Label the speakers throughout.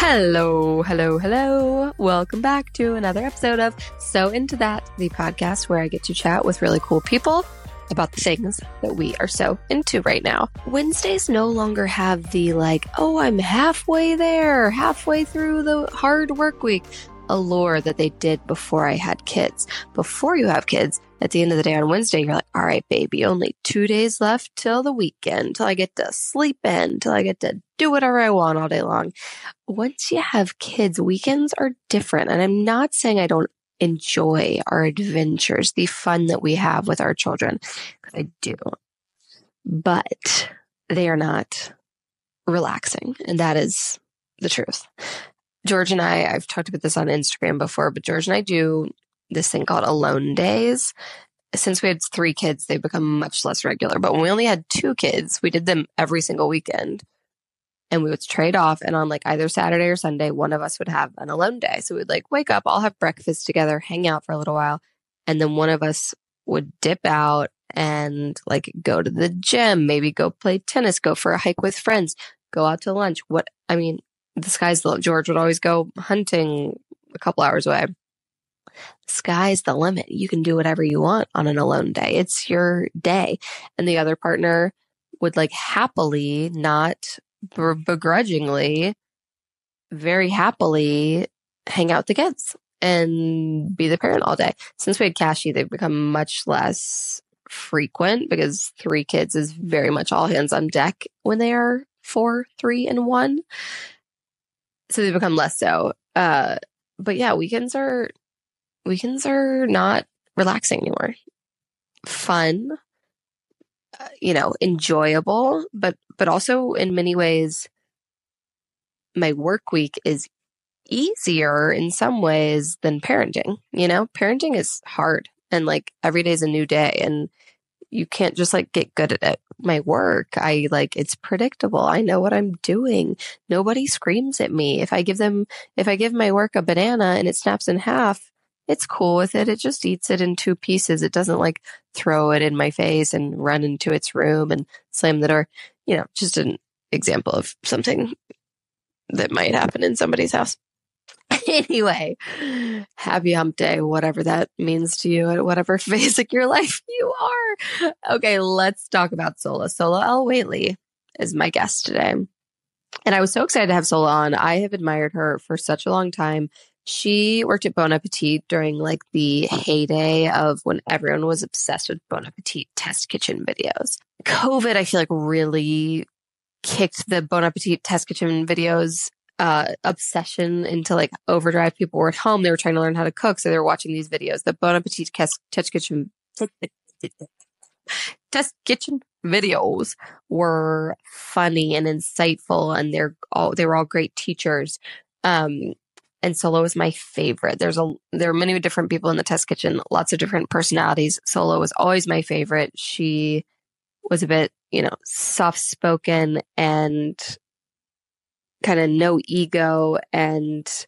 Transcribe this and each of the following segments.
Speaker 1: Hello, hello, hello. Welcome back to another episode of So Into That, the podcast where I get to chat with really cool people about the things that we are so into right now. Wednesdays no longer have the like, oh, I'm halfway there, halfway through the hard work week allure that they did before I had kids. Before you have kids, at the end of the day on Wednesday, you're like, all right, baby, only two days left till the weekend, till I get to sleep in, till I get to do whatever I want all day long. Once you have kids, weekends are different. And I'm not saying I don't enjoy our adventures, the fun that we have with our children, because I do, but they are not relaxing. And that is the truth. George and I, I've talked about this on Instagram before, but George and I do this thing called alone days. Since we had three kids, they've become much less regular. But when we only had two kids, we did them every single weekend. And we would trade off. And on like either Saturday or Sunday, one of us would have an alone day. So we'd like wake up, all have breakfast together, hang out for a little while. And then one of us would dip out and like go to the gym, maybe go play tennis, go for a hike with friends, go out to lunch. What, I mean, the sky's the George would always go hunting a couple hours away. Sky's the limit. You can do whatever you want on an alone day. It's your day. And the other partner would like happily, not begrudgingly, very happily hang out with the kids and be the parent all day. Since we had Cashy, they've become much less frequent because three kids is very much all hands on deck when they are four, three, and one so they become less so. Uh, but yeah, weekends are weekends are not relaxing anymore. Fun, uh, you know, enjoyable, but but also in many ways, my work week is easier in some ways than parenting. You know, parenting is hard, and like every day is a new day, and you can't just like get good at it. My work, I like it's predictable. I know what I'm doing. Nobody screams at me. If I give them, if I give my work a banana and it snaps in half, it's cool with it. It just eats it in two pieces. It doesn't like throw it in my face and run into its room and slam the door. You know, just an example of something that might happen in somebody's house. anyway, happy hump day, whatever that means to you at whatever phase of your life you are. Okay, let's talk about Sohla. Sola L. Whaley is my guest today. And I was so excited to have Sohla on. I have admired her for such a long time. She worked at Bon Appetit during like the heyday of when everyone was obsessed with Bon Appetit test kitchen videos. COVID, I feel like really kicked the Bon Appetit test kitchen videos uh, obsession into like overdrive. People were at home. They were trying to learn how to cook. So they were watching these videos. The Bon Appetit Test Kitchen, Test Kitchen videos were funny and insightful. And they're all, they were all great teachers. Um, and Sohla was my favorite. There's a there are many different people in the test kitchen, lots of different personalities. Sohla was always my favorite. She was a bit, you know, soft spoken and kind of no ego and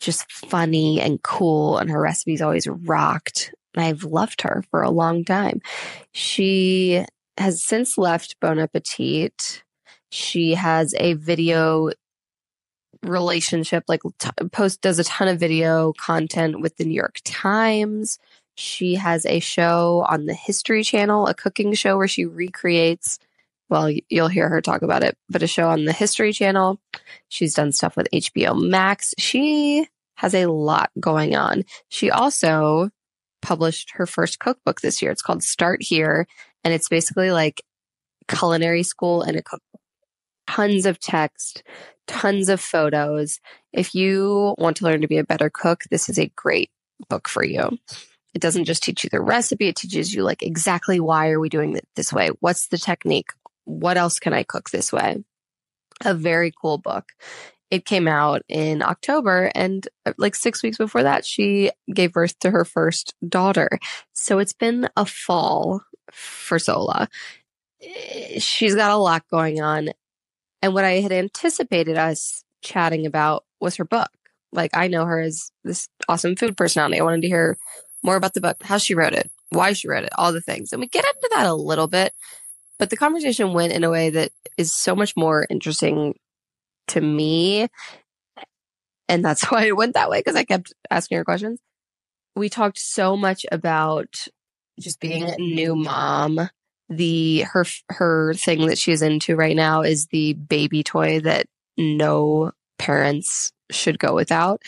Speaker 1: just funny and cool. And her recipes always rocked. And I've loved her for a long time. She has since left Bon Appetit. She has a video relationship, like t- post does a ton of video content with the New York Times. She has a show on the History Channel, a cooking show where she recreates well, you'll hear her talk about it, but a show on the History Channel. She's done stuff with HBO Max. She has a lot going on. She also published her first cookbook this year. It's called Start Here, and it's basically like culinary school and a cookbook. Tons of text, tons of photos. If you want to learn to be a better cook, this is a great book for you. It doesn't just teach you the recipe, it teaches you like exactly why are we doing it this way? What's the technique? what else can I cook this way? A very cool book. It came out in October and uh, like six weeks before that, she gave birth to her first daughter. So it's been a fall for Sohla. Eh, she's got a lot going on. And what I had anticipated us chatting about was her book. Like I know her as this awesome food personality. I wanted to hear more about the book, how she wrote it, why she wrote it, all the things. And we get into that a little bit. But the conversation went in a way that is so much more interesting to me
Speaker 2: And that's why it went that way because I kept asking her questions. We talked so much about just being a new mom. The her her thing that she's into right now is the baby toy that no parents should go without.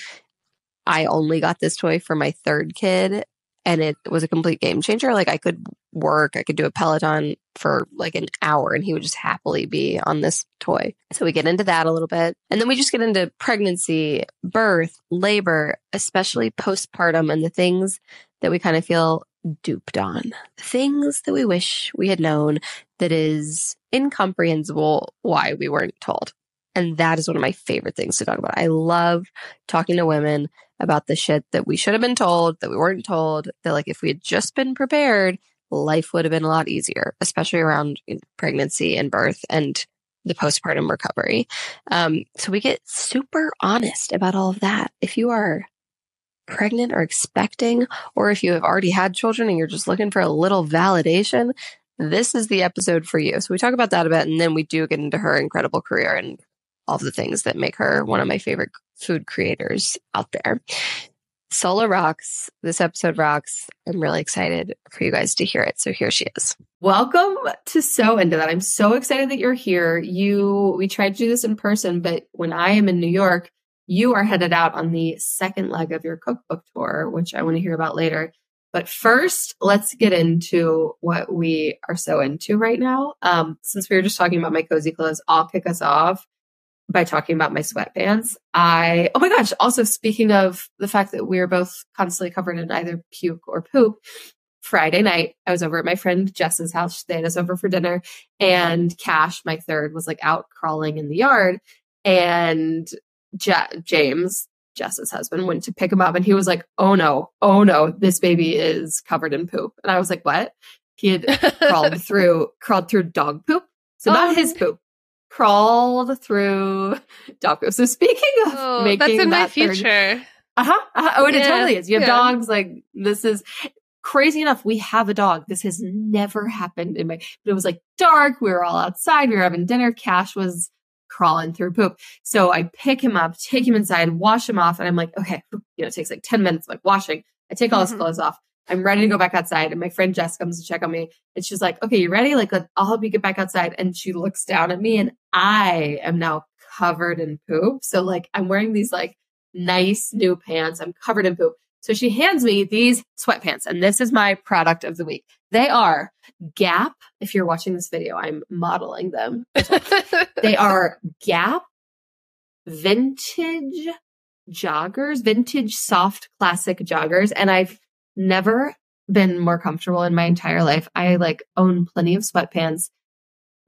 Speaker 2: I only got this toy for my third kid and it was a complete game changer. Like I could work, I could do a Peloton for like an hour and he would just happily be on this toy. So we get into that a little bit. And then we just get into pregnancy, birth, labor, especially postpartum and the things that we kind of feel duped on. Things that we wish we had known that is incomprehensible why we weren't told. And that is one of my favorite things to talk about. I love talking to women about the shit that we should have been told, that we weren't told, that like if we had just been prepared, life would have been a lot easier, especially around pregnancy and birth and the postpartum recovery. Um, so we get super honest about all of that. If you are pregnant or expecting, or if you have already had children and you're just looking for a little validation, this is the episode for you. So we talk about that a bit, and then we do get into her incredible career and all the things that make her one of my favorite food creators out there. Sohla rocks. This episode rocks. I'm really excited for you guys to hear it. So here she is.
Speaker 1: Welcome to So Into That. I'm so excited that you're here. You, we tried to do this in person, but when I am in New York, you are headed out on the second leg of your cookbook tour, which I want to hear about later. But first, let's get into what we are so into right now. Um, since we were just talking about my cozy clothes, I'll kick us off by talking about my sweatpants. I, oh my gosh, also speaking of the fact that we are both constantly covered in either puke or poop, Friday night, I was over at my friend Jess's house. They had us over for dinner, and Cash, my third, was like out crawling in the yard. And Je- James, Jess's husband, went to pick him up, and he was like, Oh no, oh no, this baby is covered in poop. And I was like, What? He had crawled through, crawled through dog poop. So, not oh, his poop, crawled through dog poop. So speaking of oh, making
Speaker 3: that's in
Speaker 1: that
Speaker 3: my future.
Speaker 1: Uh-huh, uh-huh. Oh, yeah, it totally is. You have yeah. dogs. Like this is crazy enough. We have a dog. This has never happened in my, but it was like dark. We were all outside. We were having dinner. Cash was crawling through poop. So I pick him up, take him inside, wash him off. And I'm like, okay, you know, it takes like 10 minutes, like washing. I take all his mm-hmm. clothes off. I'm ready to go back outside. And my friend Jess comes to check on me and she's like, okay, you ready? Like, I'll help you get back outside. And she looks down at me and I am now covered in poop. So like, I'm wearing these like nice new pants. I'm covered in poop. So she hands me these sweatpants and this is my product of the week. They are Gap. If you're watching this video, I'm modeling them. they are Gap vintage joggers, vintage soft classic joggers. And I've never been more comfortable in my entire life. I like own plenty of sweatpants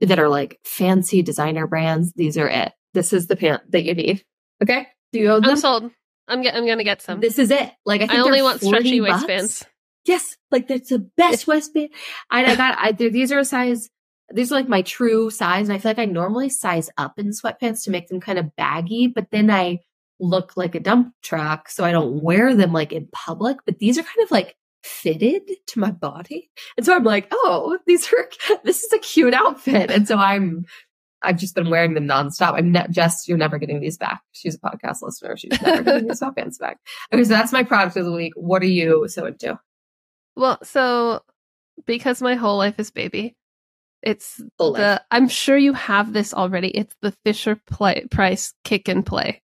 Speaker 1: that are like fancy designer brands. These are it. This is the pant that you need. Okay. Do you own them?
Speaker 3: I'm sold. I'm, get, I'm gonna get some.
Speaker 1: This is it. Like I,
Speaker 3: I only want stretchy bucks. waistbands.
Speaker 1: Yes, like that's the best waistband. I, I got. I, these are a size. These are like my true size, and I feel like I normally size up in sweatpants to make them kind of baggy, but then I look like a dump truck, so I don't wear them like in public. But these are kind of like fitted to my body, and so I'm like, oh, these are. This is a cute outfit, and so I'm. I've just been wearing them nonstop. I'm ne- Jess, you're never getting these back. She's a podcast listener. She's never getting these sweatpants back. Okay, so that's my product of the week. What are you so into?
Speaker 3: Well, so because my whole life is baby, it's the. I'm sure you have this already. It's the Fisher play, Price kick and play.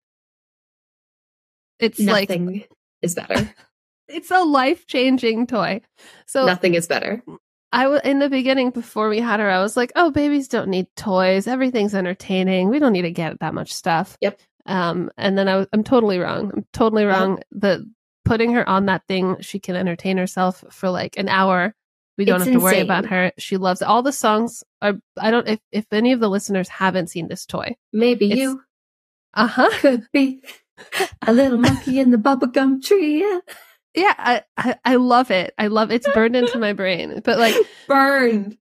Speaker 1: It's Nothing like is better.
Speaker 3: it's a life changing toy. So
Speaker 1: nothing is better.
Speaker 3: I was in the beginning before we had her. I was like, "Oh, babies don't need toys. Everything's entertaining. We don't need to get that much stuff."
Speaker 1: Yep.
Speaker 3: Um, and then I was, I'm totally wrong. I'm totally wrong. The putting her on that thing, she can entertain herself for like an hour. We don't it's have to insane. worry about her. She loves all the songs. Are I don't if if any of the listeners haven't seen this toy,
Speaker 1: maybe you.
Speaker 3: Uh huh.
Speaker 1: Could be a little monkey in the bubblegum tree.
Speaker 3: Yeah. Yeah, I, I, I love it. I love it's burned into my brain. But like
Speaker 1: burned.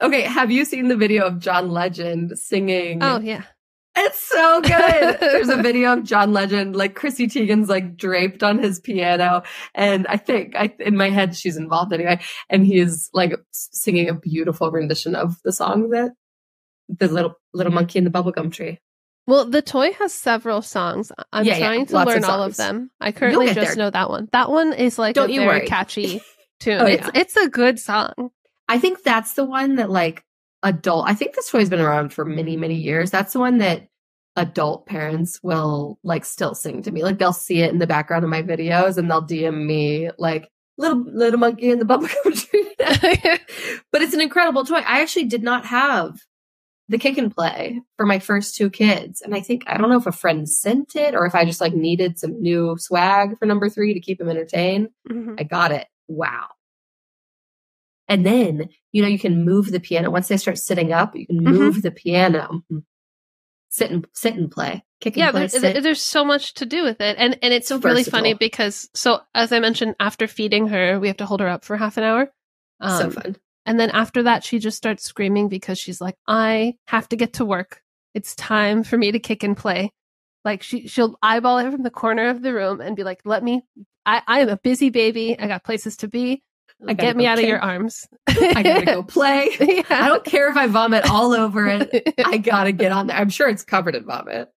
Speaker 1: Okay, have you seen the video of John Legend singing?
Speaker 3: Oh yeah.
Speaker 1: It's so good. There's a video of John Legend, like Chrissy Teigen's like draped on his piano. And I think I, in my head, she's involved anyway. And he's like singing a beautiful rendition of the song that the little, little monkey in the bubblegum tree.
Speaker 3: Well, the toy has several songs. I'm
Speaker 1: Yeah, yeah,
Speaker 3: trying to
Speaker 1: lots of
Speaker 3: learn all of them. I currently just
Speaker 1: there.
Speaker 3: know that one. That one is like
Speaker 1: Don't
Speaker 3: a
Speaker 1: you
Speaker 3: very
Speaker 1: worry.
Speaker 3: catchy tune.
Speaker 1: Oh,
Speaker 3: it's
Speaker 1: yeah.
Speaker 3: it's a good song.
Speaker 1: I think that's the one that like adult. I think this toy's been around for many, many years. That's the one that adult parents will like still sing to me. Like they'll see it in the background of my videos and they'll DM me like little little monkey in the bubblegum tree. but it's an incredible toy. I actually did not have the kick and play for my first two kids. And I think I don't know if a friend sent it or if I just like needed some new swag for number three to keep him entertained.
Speaker 3: Mhm.
Speaker 1: I got it. Wow. And then, you know, you can move the piano. Once they start sitting up, you can
Speaker 3: Mhm.
Speaker 1: move the piano. Sit and sit and play. Kick and
Speaker 3: yeah,
Speaker 1: play.
Speaker 3: there, there- there's so much to do with it, and and it's
Speaker 1: So
Speaker 3: really funny because so as I mentioned, after feeding her, we have to hold her up for half an hour.
Speaker 1: so
Speaker 3: Um,
Speaker 1: fun.
Speaker 3: And then after that, she just starts screaming because she's like, I have to get to work. It's time for me to kick and play. Like she, she'll eyeball it from the corner of the room and be like, let me, I, I am a busy baby. I got places to be. Get me out of your arms.
Speaker 1: I gotta go play.
Speaker 3: yeah.
Speaker 1: I don't care if I vomit all over it. I gotta get on there. I'm sure it's covered in vomit.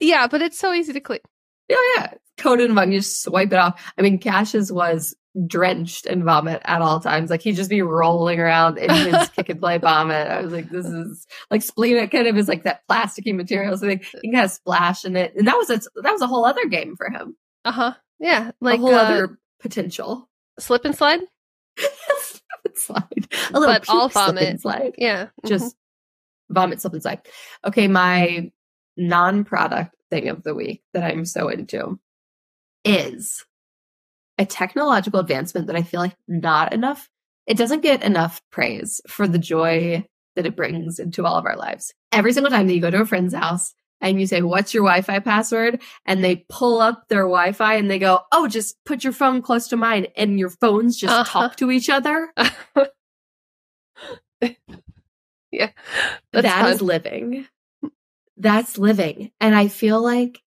Speaker 3: yeah, but it's so easy to clean.
Speaker 1: Yeah, yeah. Coated in vomit. You just swipe it off. I mean, Cash's was drenched in vomit at all times. Like he'd just be rolling around in his kick and play vomit. I was like, this is like spleen kind of is like that plasticky material. So like, you can kind of splash in it. And that was a, that was a whole other game for him.
Speaker 3: Uh huh. Yeah. Like
Speaker 1: a whole
Speaker 3: uh,
Speaker 1: other potential.
Speaker 3: slip and slide.
Speaker 1: slip and slide. A little
Speaker 3: But all
Speaker 1: pink slip and
Speaker 3: vomit.
Speaker 1: slide.
Speaker 3: Yeah. mhm.
Speaker 1: Just vomit slip and slide. Okay, my non-product thing of the week that I'm so into is a technological advancement that I feel like not enough. It doesn't get enough praise for the joy that it brings into all of our lives. Every single time that you go to a friend's house and you say, What's your Wi Fi password? And they pull up their Wi Fi and they go, Oh, just put your phone close to mine. And your phones just
Speaker 3: Uh-huh.
Speaker 1: talk to each other.
Speaker 3: yeah. That's
Speaker 1: That is living. That's living. And I feel like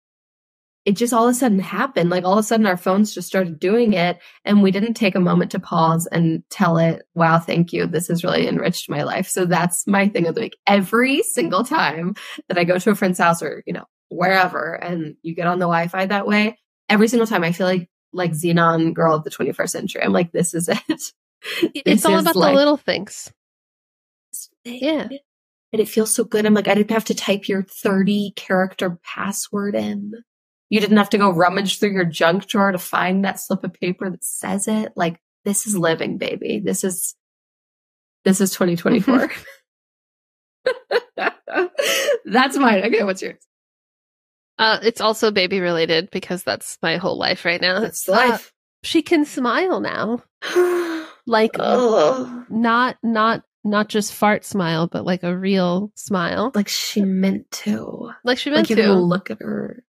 Speaker 1: it just all of a sudden happened. Like all of a sudden our phones just started doing it and we didn't take a moment to pause and tell it, wow, thank you. This has really enriched my life. So that's my thing of the week. Every single time that I go to a friend's house or, you know, wherever and you get on the Wi-Fi that way, every single time I feel like like Zenon girl of the 21st century. I'm like, this is it.
Speaker 3: It's all about the little things. Yeah.
Speaker 1: And it feels so good. I'm like, I didn't have to type your 30 character password in. You didn't have to go rummage through your junk drawer to find that slip of paper that says it. Like, this is living, baby. This is, this is 2024. That's mine. Okay, what's yours?
Speaker 3: Uh, it's also baby related because that's my whole life right now.
Speaker 1: That's
Speaker 3: Uh,
Speaker 1: life.
Speaker 3: she can smile now, like
Speaker 1: oh,
Speaker 3: not not not just fart smile, but like a real smile,
Speaker 1: like she meant to.
Speaker 3: like she meant
Speaker 1: Like
Speaker 3: to.
Speaker 1: look at her.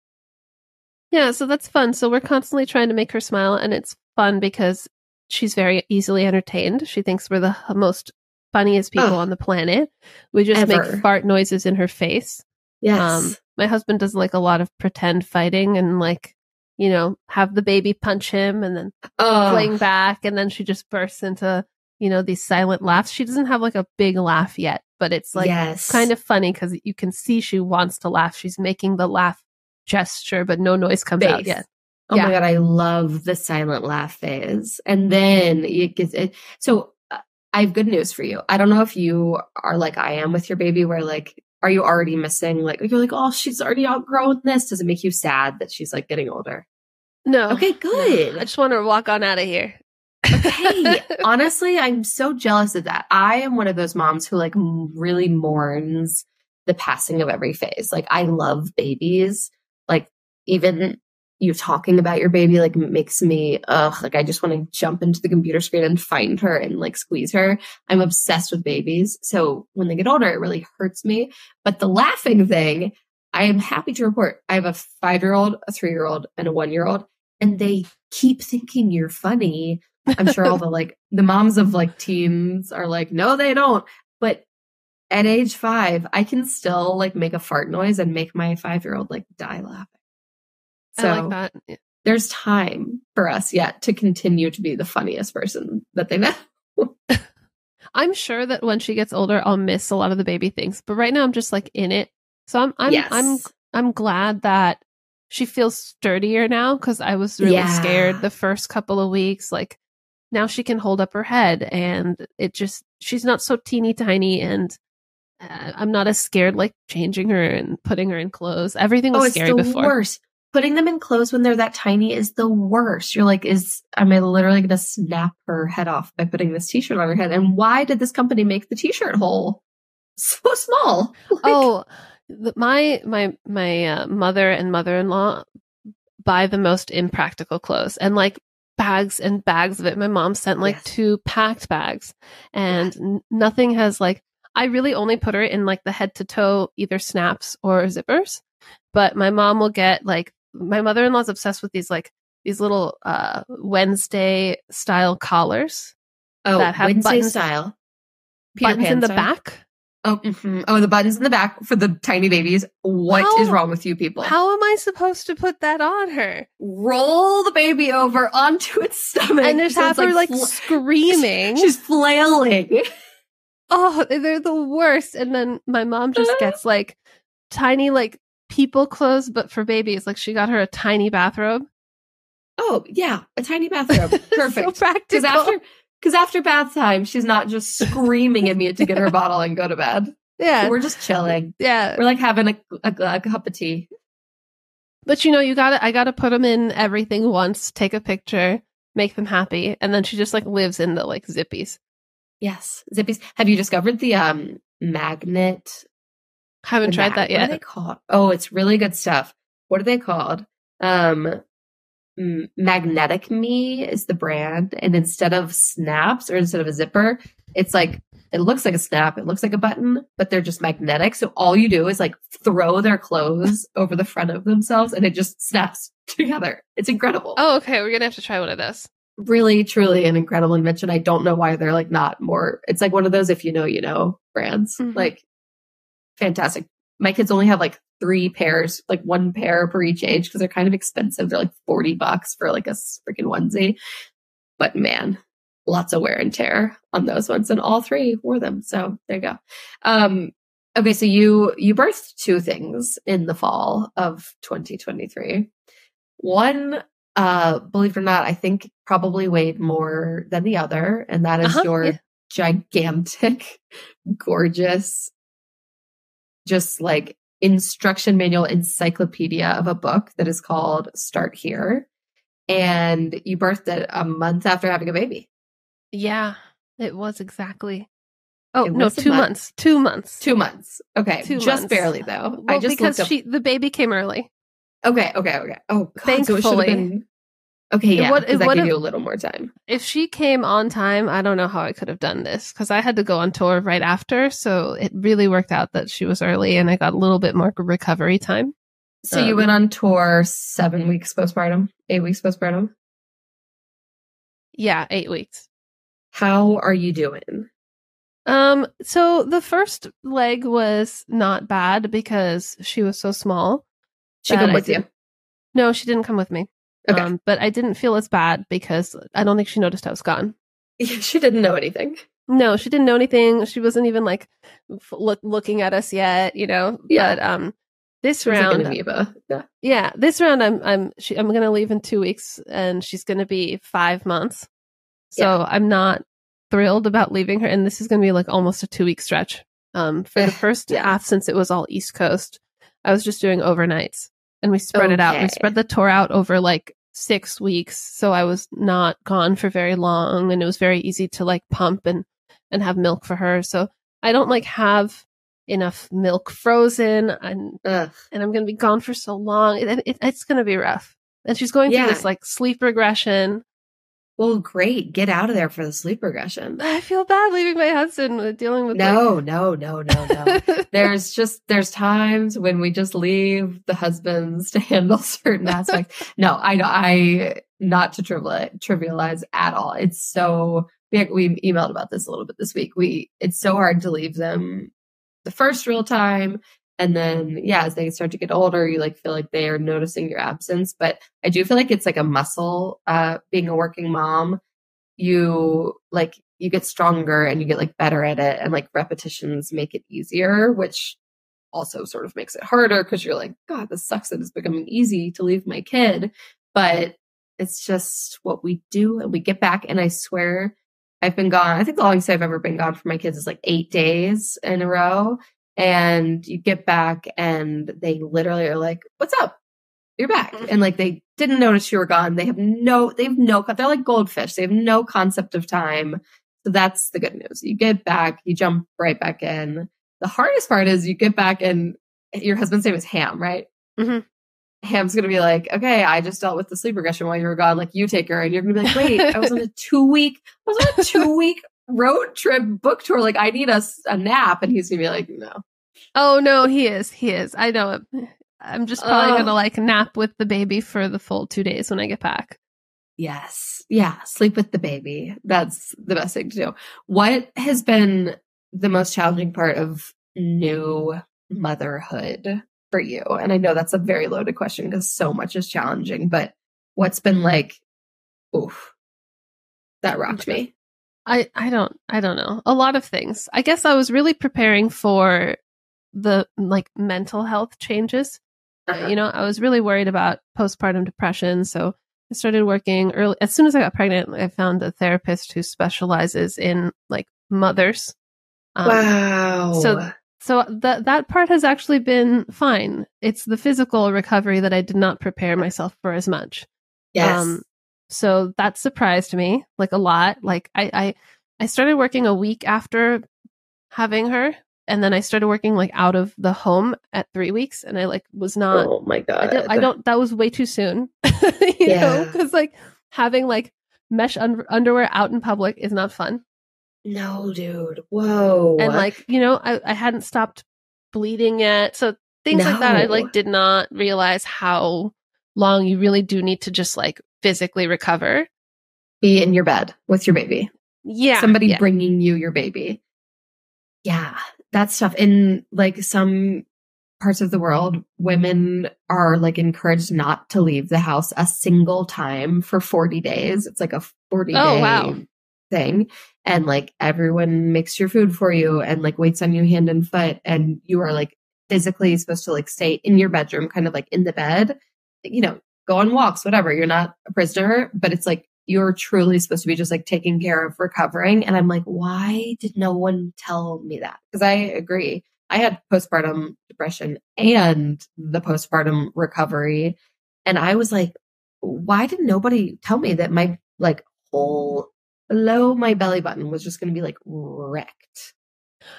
Speaker 3: Yeah, so that's fun. So we're constantly trying to make her smile, and it's fun because she's very easily entertained. She thinks we're the most funniest people
Speaker 1: Ugh.
Speaker 3: on the planet. We just
Speaker 1: Ever.
Speaker 3: make fart noises in her face.
Speaker 1: Yes.
Speaker 3: Um, my husband does like a lot of pretend fighting and like, you know, have the baby punch him and then
Speaker 1: oh,
Speaker 3: fling back, and then she just bursts into, you know, these silent laughs. She doesn't have like a big laugh yet, but it's like
Speaker 1: yes.
Speaker 3: kind of funny because you can see she wants to laugh. She's making the laugh gesture, but no noise comes out yet.
Speaker 1: Oh
Speaker 3: Yeah.
Speaker 1: my god, I love the silent laugh phase. And then it gets it. So uh, I have good news for you. I don't know if you are like I am with your baby, where like, are you already missing? Like, you're like, oh, she's already outgrown this. Does it make you sad that she's like getting older?
Speaker 3: No.
Speaker 1: Okay,
Speaker 3: No.
Speaker 1: good.
Speaker 3: I just want to walk on out of here.
Speaker 1: Hey, honestly, I'm so jealous of that. I am one of those moms who like really mourns the passing of every phase. Like, I love babies. Even you talking about your baby like makes me ugh like I just want to jump into the computer screen and find her and like squeeze her. I'm obsessed with babies. So when they get older, it really hurts me. But the laughing thing, I am happy to report I have a five year old, a three year old, and a one year old, and they keep thinking you're funny. I'm sure all the like the moms of like teens are like, no, they don't. But at age five, I can still like make a fart noise and make my five year old like die laughing. So
Speaker 3: I like. Yeah.
Speaker 1: there's time for us yet to continue to be the funniest person that they know.
Speaker 3: I'm sure that when she gets older, I'll miss a lot of the baby things. But right now, I'm just like in it. So I'm I'm
Speaker 1: yes.
Speaker 3: I'm I'm glad that she feels sturdier now because I was really
Speaker 1: Yeah.
Speaker 3: scared the first couple of weeks. Like now she can hold up her head and it just, she's not so teeny tiny and uh, I'm not as scared like changing her and putting her in clothes. Everything was
Speaker 1: Oh,
Speaker 3: scary before.
Speaker 1: worst. Putting them in clothes when they're that tiny is the worst. You're like, is am I literally going to snap her head off by putting this t-shirt on her head? And why did this company make the t-shirt hole so small? Like,
Speaker 3: oh, the, my my my uh, mother and mother-in-law buy the most impractical clothes and like bags and bags of it. My mom sent like
Speaker 1: Yes.
Speaker 3: two packed bags, and nothing has like. I really only put her in like the head to toe either snaps or zippers, but my mom will get like my mother-in-law's obsessed with these like these little uh Wednesday style collars,
Speaker 1: oh,
Speaker 3: that have
Speaker 1: Wednesday
Speaker 3: buttons-
Speaker 1: style. Peter
Speaker 3: buttons
Speaker 1: Pan
Speaker 3: in the
Speaker 1: style.
Speaker 3: back.
Speaker 1: Oh, mhm. oh, the buttons in the back for the tiny babies. What is
Speaker 3: How-
Speaker 1: wrong with you people?
Speaker 3: How am I supposed to put that on her?
Speaker 1: Roll the baby over onto its stomach
Speaker 3: and just have her like
Speaker 1: fl-
Speaker 3: screaming.
Speaker 1: She's flailing.
Speaker 3: oh, they're the worst. And then my mom just gets like tiny like people clothes, but for babies. Like she got her a tiny bathrobe.
Speaker 1: Oh yeah, a tiny bathrobe.
Speaker 3: so
Speaker 1: Perfect. Because
Speaker 3: practical.
Speaker 1: after because after bath time, she's not just screaming at me to get her bottle and go to bed.
Speaker 3: yeah,
Speaker 1: We're just chilling.
Speaker 3: yeah.
Speaker 1: We're like having a, a, a cup of tea.
Speaker 3: But you know, you gotta, I gotta put them in everything once, take a picture, make them happy, and then she just like lives in the like zippies.
Speaker 1: Yes, zippies. Have you discovered the um magnet?
Speaker 3: Haven't tried
Speaker 1: mag-
Speaker 3: that yet.
Speaker 1: What are they called? Oh, it's really good stuff. What are they called? Um, Magnetic Me is the brand, and instead of snaps or instead of a zipper, it's like it looks like a snap, it looks like a button, but they're just magnetic. So all you do is like throw their clothes over the front of themselves, and it just snaps together. It's incredible.
Speaker 3: Oh, okay. We're gonna have to try one of those.
Speaker 1: really truly an incredible invention. I don't know why they're like not more. It's like one of those if you know, you know brands.
Speaker 3: Mhm.
Speaker 1: Like fantastic. My kids only have like three pairs, like one pair per each age because they're kind of expensive. They're like 40 bucks for like a freaking onesie. But man, lots of wear and tear on those ones and all three wore them. So there you go. Um okay, so you you birthed two things in the fall of 2023. One uh believe it or not, I think probably weighed more than the other, and that is
Speaker 3: Uh-huh,
Speaker 1: your
Speaker 3: yeah.
Speaker 1: gigantic, gorgeous, just like instruction manual encyclopedia of a book that is called Start Here. And you birthed it a month after having a baby.
Speaker 3: Yeah, it was exactly. Oh no, two
Speaker 1: month.
Speaker 3: months. Two months.
Speaker 1: Two months. Okay.
Speaker 3: Two
Speaker 1: just
Speaker 3: months.
Speaker 1: barely though. I just
Speaker 3: because she the baby came early.
Speaker 1: okay, okay, okay. Oh god, so it should have
Speaker 3: Thankfully.
Speaker 1: been Okay,
Speaker 3: It
Speaker 1: yeah.
Speaker 3: would-
Speaker 1: Because that
Speaker 3: would
Speaker 1: gave
Speaker 3: have-
Speaker 1: you a little more time.
Speaker 3: If she came on time, I don't know how I could have done this because I had to go on tour right after. So it really worked out that she was early and I got a little bit more recovery time.
Speaker 1: So you
Speaker 3: Um,
Speaker 1: went on tour seven weeks postpartum, eight weeks postpartum.
Speaker 3: Yeah, eight weeks.
Speaker 1: How are you doing?
Speaker 3: Um, so the first leg was not bad because she was so small.
Speaker 1: She
Speaker 3: That
Speaker 1: come with you.
Speaker 3: No, she didn't come with me.
Speaker 1: Okay.
Speaker 3: Um, but I didn't feel as bad because I don't think she noticed I was gone.
Speaker 1: Yeah, she didn't know anything.
Speaker 3: No, she didn't know anything. She wasn't even like f- look, looking at us yet, you know.
Speaker 1: Yeah.
Speaker 3: But um, this
Speaker 1: like
Speaker 3: round,
Speaker 1: an amoeba. Yeah.
Speaker 3: yeah, this round, I'm I'm she, I'm gonna leave in two weeks, and she's gonna be five months. So
Speaker 1: Yeah.
Speaker 3: I'm not thrilled about leaving her, and this is gonna be like almost a two week stretch. Um, for the first
Speaker 1: yeah.
Speaker 3: half, since it was all East Coast, I was just doing overnights, and we spread it out. We spread the tour out over like six weeks, so I was not gone for very long, and it was very easy to like pump and and have milk for her. So I don't like have enough milk frozen, and
Speaker 1: Ugh.
Speaker 3: and I'm going to be gone for so long. It, it, it's going to be rough. And she's going
Speaker 1: Yeah.
Speaker 3: through this like sleep regression.
Speaker 1: Well, great. Get out of there for the sleep regression.
Speaker 3: I feel bad leaving my husband with dealing with
Speaker 1: No, no, no, no, no. there's just there's times when we just leave the husbands to handle certain aspects. No, I I not to trivialize, trivialize at all. It's so we we emailed about this a little bit this week. We it's so hard to leave them the first real time and then yeah as they start to get older you like feel like they are noticing your absence but i do feel like it's like a muscle uh being a working mom you like you get stronger and you get like better at it and like repetitions make it easier which also sort of makes it harder because you're like, God, this sucks that it's becoming easy to leave my kid. But it's just what we do and we get back. And I swear I've been gone. I think the longest I've ever been gone for my kids is like eight days in a row. And you get back and they literally are like, what's up? You're back. And like they didn't notice you were gone. They have no, they have no, they're like goldfish. They have no concept of time. So that's the good news. You get back, you jump right back in. The hardest part is you get back and your husband's name is Ham, right?
Speaker 3: Mm-hmm.
Speaker 1: Ham's gonna be like, okay, I just dealt with the sleep regression while you were gone. Like, you take her, and you're gonna be like, wait, I was on a two week, I was on a two week road trip book tour. Like, I need a, a nap, and he's gonna be like, no.
Speaker 3: Oh no, he is, he is. I know it. I'm just probably gonna like nap with the baby for the full two days when I get back.
Speaker 1: Yes, yeah, sleep with the baby. That's the best thing to do. What has been the most challenging part of new motherhood for you? And I know that's a very loaded question because so much is challenging, but what's been like, oof, that rocked me?
Speaker 3: I, I don't, I don't know. A lot of things. I guess I was really preparing for the like mental health changes. Uh-huh. You know, I was really worried about postpartum depression. So I started working early. As soon as I got pregnant, I found a therapist who specializes in like mothers.
Speaker 1: Um, wow.
Speaker 3: So so that that part has actually been fine. It's the physical recovery that I did not prepare myself for as much.
Speaker 1: Yes. Um,
Speaker 3: so that surprised me like a lot. Like I, I I started working a week after having her, and then I started working like out of the home at three weeks, and I like was not.
Speaker 1: Oh my god!
Speaker 3: I, I don't. That was way too soon. you yeah. know, because like having like mesh un- underwear out in public is not fun.
Speaker 1: No, dude. Whoa.
Speaker 3: And like, you know, I, I hadn't stopped bleeding yet. So things no. like that, I like did not realize how long you really do need to just like physically recover.
Speaker 1: Be in your bed with your baby.
Speaker 3: Yeah.
Speaker 1: Somebody
Speaker 3: yeah.
Speaker 1: bringing you your baby. Yeah. That's tough. In like some parts of the world, women are like encouraged not to leave the house a single time for 40 days. It's like a 40 oh, day wow. thing and like everyone makes your food for you and like waits on you hand and foot and you are like physically supposed to like stay in your bedroom kind of like in the bed you know go on walks whatever you're not a prisoner but it's like you're truly supposed to be just like taking care of recovering and i'm like why did no one tell me that because i agree i had postpartum depression and the postpartum recovery and i was like why did nobody tell me that my like whole below my belly button was just going to be like wrecked.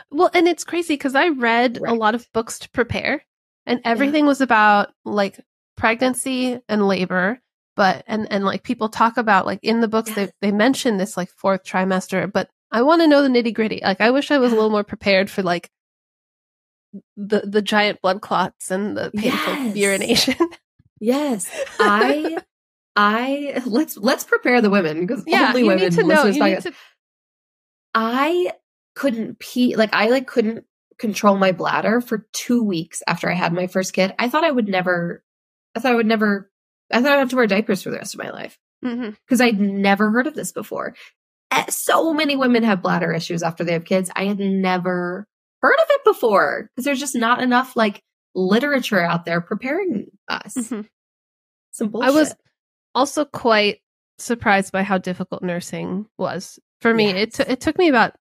Speaker 3: Well, and it's crazy because I read wrecked. a lot of books to prepare, and everything yeah. was about like pregnancy and labor. But and and like people talk about like in the books yes. they they mention this like fourth trimester, but I want to know the nitty gritty. Like I wish I was a little uh-huh. more prepared for like the the giant blood clots and the painful yes. urination.
Speaker 1: yes, I I let's let's prepare the women because
Speaker 3: yeah,
Speaker 1: only women
Speaker 3: need to know. You need to...
Speaker 1: I couldn't pee like I like couldn't control my bladder for two weeks after I had my first kid. I thought I would never I thought I would never I thought I'd have to wear diapers for the rest of my life. Because mm-hmm. I'd never heard of this before. Eh, so many women have bladder issues after they have kids. I had never heard of it before because there's just not enough like literature out there preparing us. Mm-hmm. Some bullshit.
Speaker 3: I was also quite surprised by how difficult nursing was for me. Yes. It t- it took me about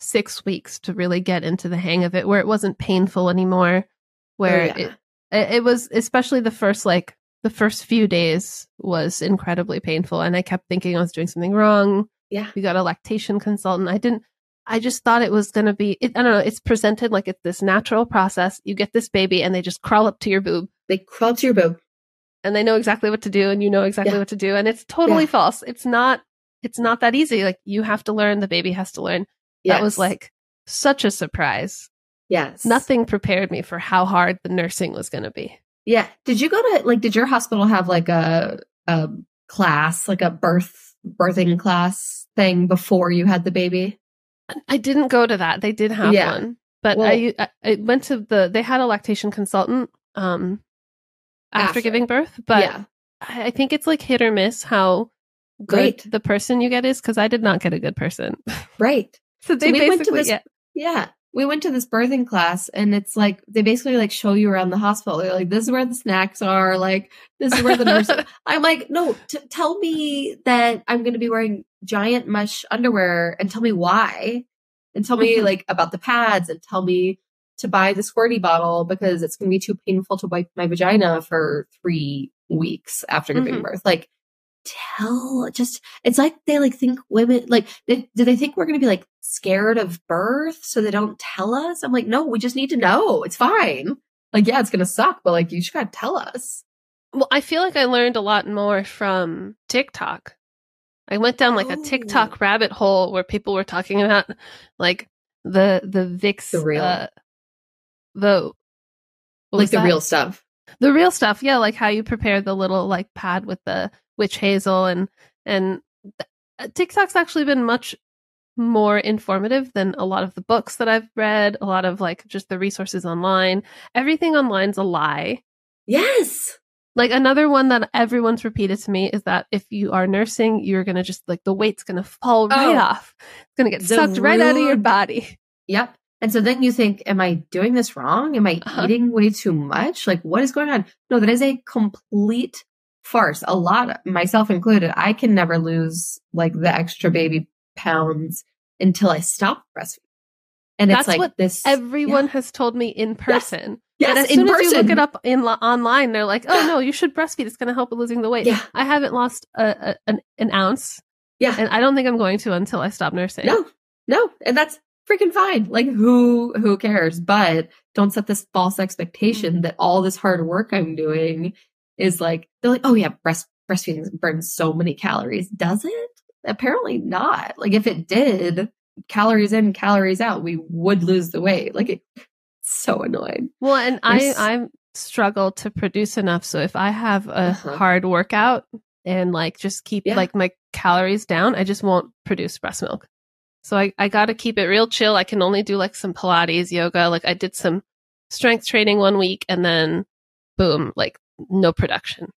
Speaker 3: six weeks to really get into the hang of it, where it wasn't painful anymore. Where oh, yeah. it it was especially the first like the first few days was incredibly painful, and I kept thinking I was doing something wrong.
Speaker 1: Yeah,
Speaker 3: we got a lactation consultant. I didn't. I just thought it was going to be, it, I don't know, it's presented like it's this natural process. You get this baby and they just crawl up to your boob.
Speaker 1: They crawl to your boob
Speaker 3: and they know exactly what to do and you know exactly yeah. what to do and it's totally yeah. false it's not it's not that easy like you have to learn the baby has to learn yes. that was like such a surprise
Speaker 1: yes
Speaker 3: nothing prepared me for how hard the nursing was going to be
Speaker 1: yeah did you go to like did your hospital have like a a class like a birth birthing class thing before you had the baby
Speaker 3: i didn't go to that they did have yeah. one but well, I, I went to the they had a lactation consultant um after, after. giving birth, but yeah. I think it's like hit or miss how good right. the person you get is because I did not get a good person.
Speaker 1: Right.
Speaker 3: so they so we basically
Speaker 1: this, yeah. yeah. We went to this birthing class and it's like they basically like show you around the hospital. They're like, this is where the snacks are. Like, this is where the nurse. I'm like, no, t- tell me that I'm going to be wearing giant mesh underwear and tell me why, and tell me mm-hmm. like about the pads and tell me to buy the squirty bottle because it's going to be too painful to wipe my vagina for three weeks after giving mm-hmm. birth. Like, tell just it's like they like think women like they, do they think we're going to be like scared of birth so they don't tell us? I'm like no we just need to know. It's fine. Like yeah it's going to suck but like you just got to tell us.
Speaker 3: Well i feel like i learned a lot more from tiktok. I went down like oh. a tiktok rabbit hole where people were talking about like the the Vicks
Speaker 1: the real.
Speaker 3: uh, the
Speaker 1: like the that? real stuff.
Speaker 3: The real stuff yeah like how you prepare the little like pad with the witch hazel and and uh, TikTok's actually been much more informative than a lot of the books that I've read, a lot of like just the resources online. Everything online's a lie.
Speaker 1: Yes.
Speaker 3: Like another one that everyone's repeated to me is that if you are nursing, you're going to just like the weight's going to fall right oh, off. It's going to get sucked rude... right out of your body.
Speaker 1: Yep. And so then you think, am I doing this wrong? Am I uh-huh. eating way too much? Like, what is going on? No, that is a complete farce. A lot, myself included, I can never lose like the extra baby pounds until I stop breastfeeding.
Speaker 3: And That's it's like what this. Everyone yeah. has told me in person.
Speaker 1: Yes,
Speaker 3: yes
Speaker 1: as soon
Speaker 3: as you look it up in online, they're like, "Oh no, you should breastfeed. It's going to help with losing the weight."
Speaker 1: Yeah.
Speaker 3: I haven't lost a, a, an, an ounce.
Speaker 1: Yeah,
Speaker 3: and I don't think I'm going to until I stop nursing.
Speaker 1: No, no, and that's freaking fine. Like who who cares? But don't set this false expectation mm-hmm. that all this hard work I'm doing is like they're like, oh yeah, breast breastfeeding burns so many calories. Does it? Apparently not. Like if it did, calories in, calories out, we would lose the weight. Like it's so annoying.
Speaker 3: Well, and There's... I I struggle to produce enough. So if I have a uh-huh. hard workout and like just keep yeah. like my calories down, I just won't produce breast milk. So I, I got to keep it real chill. I can only do like some Pilates, yoga. Like I did some strength training one week and then boom, like no production.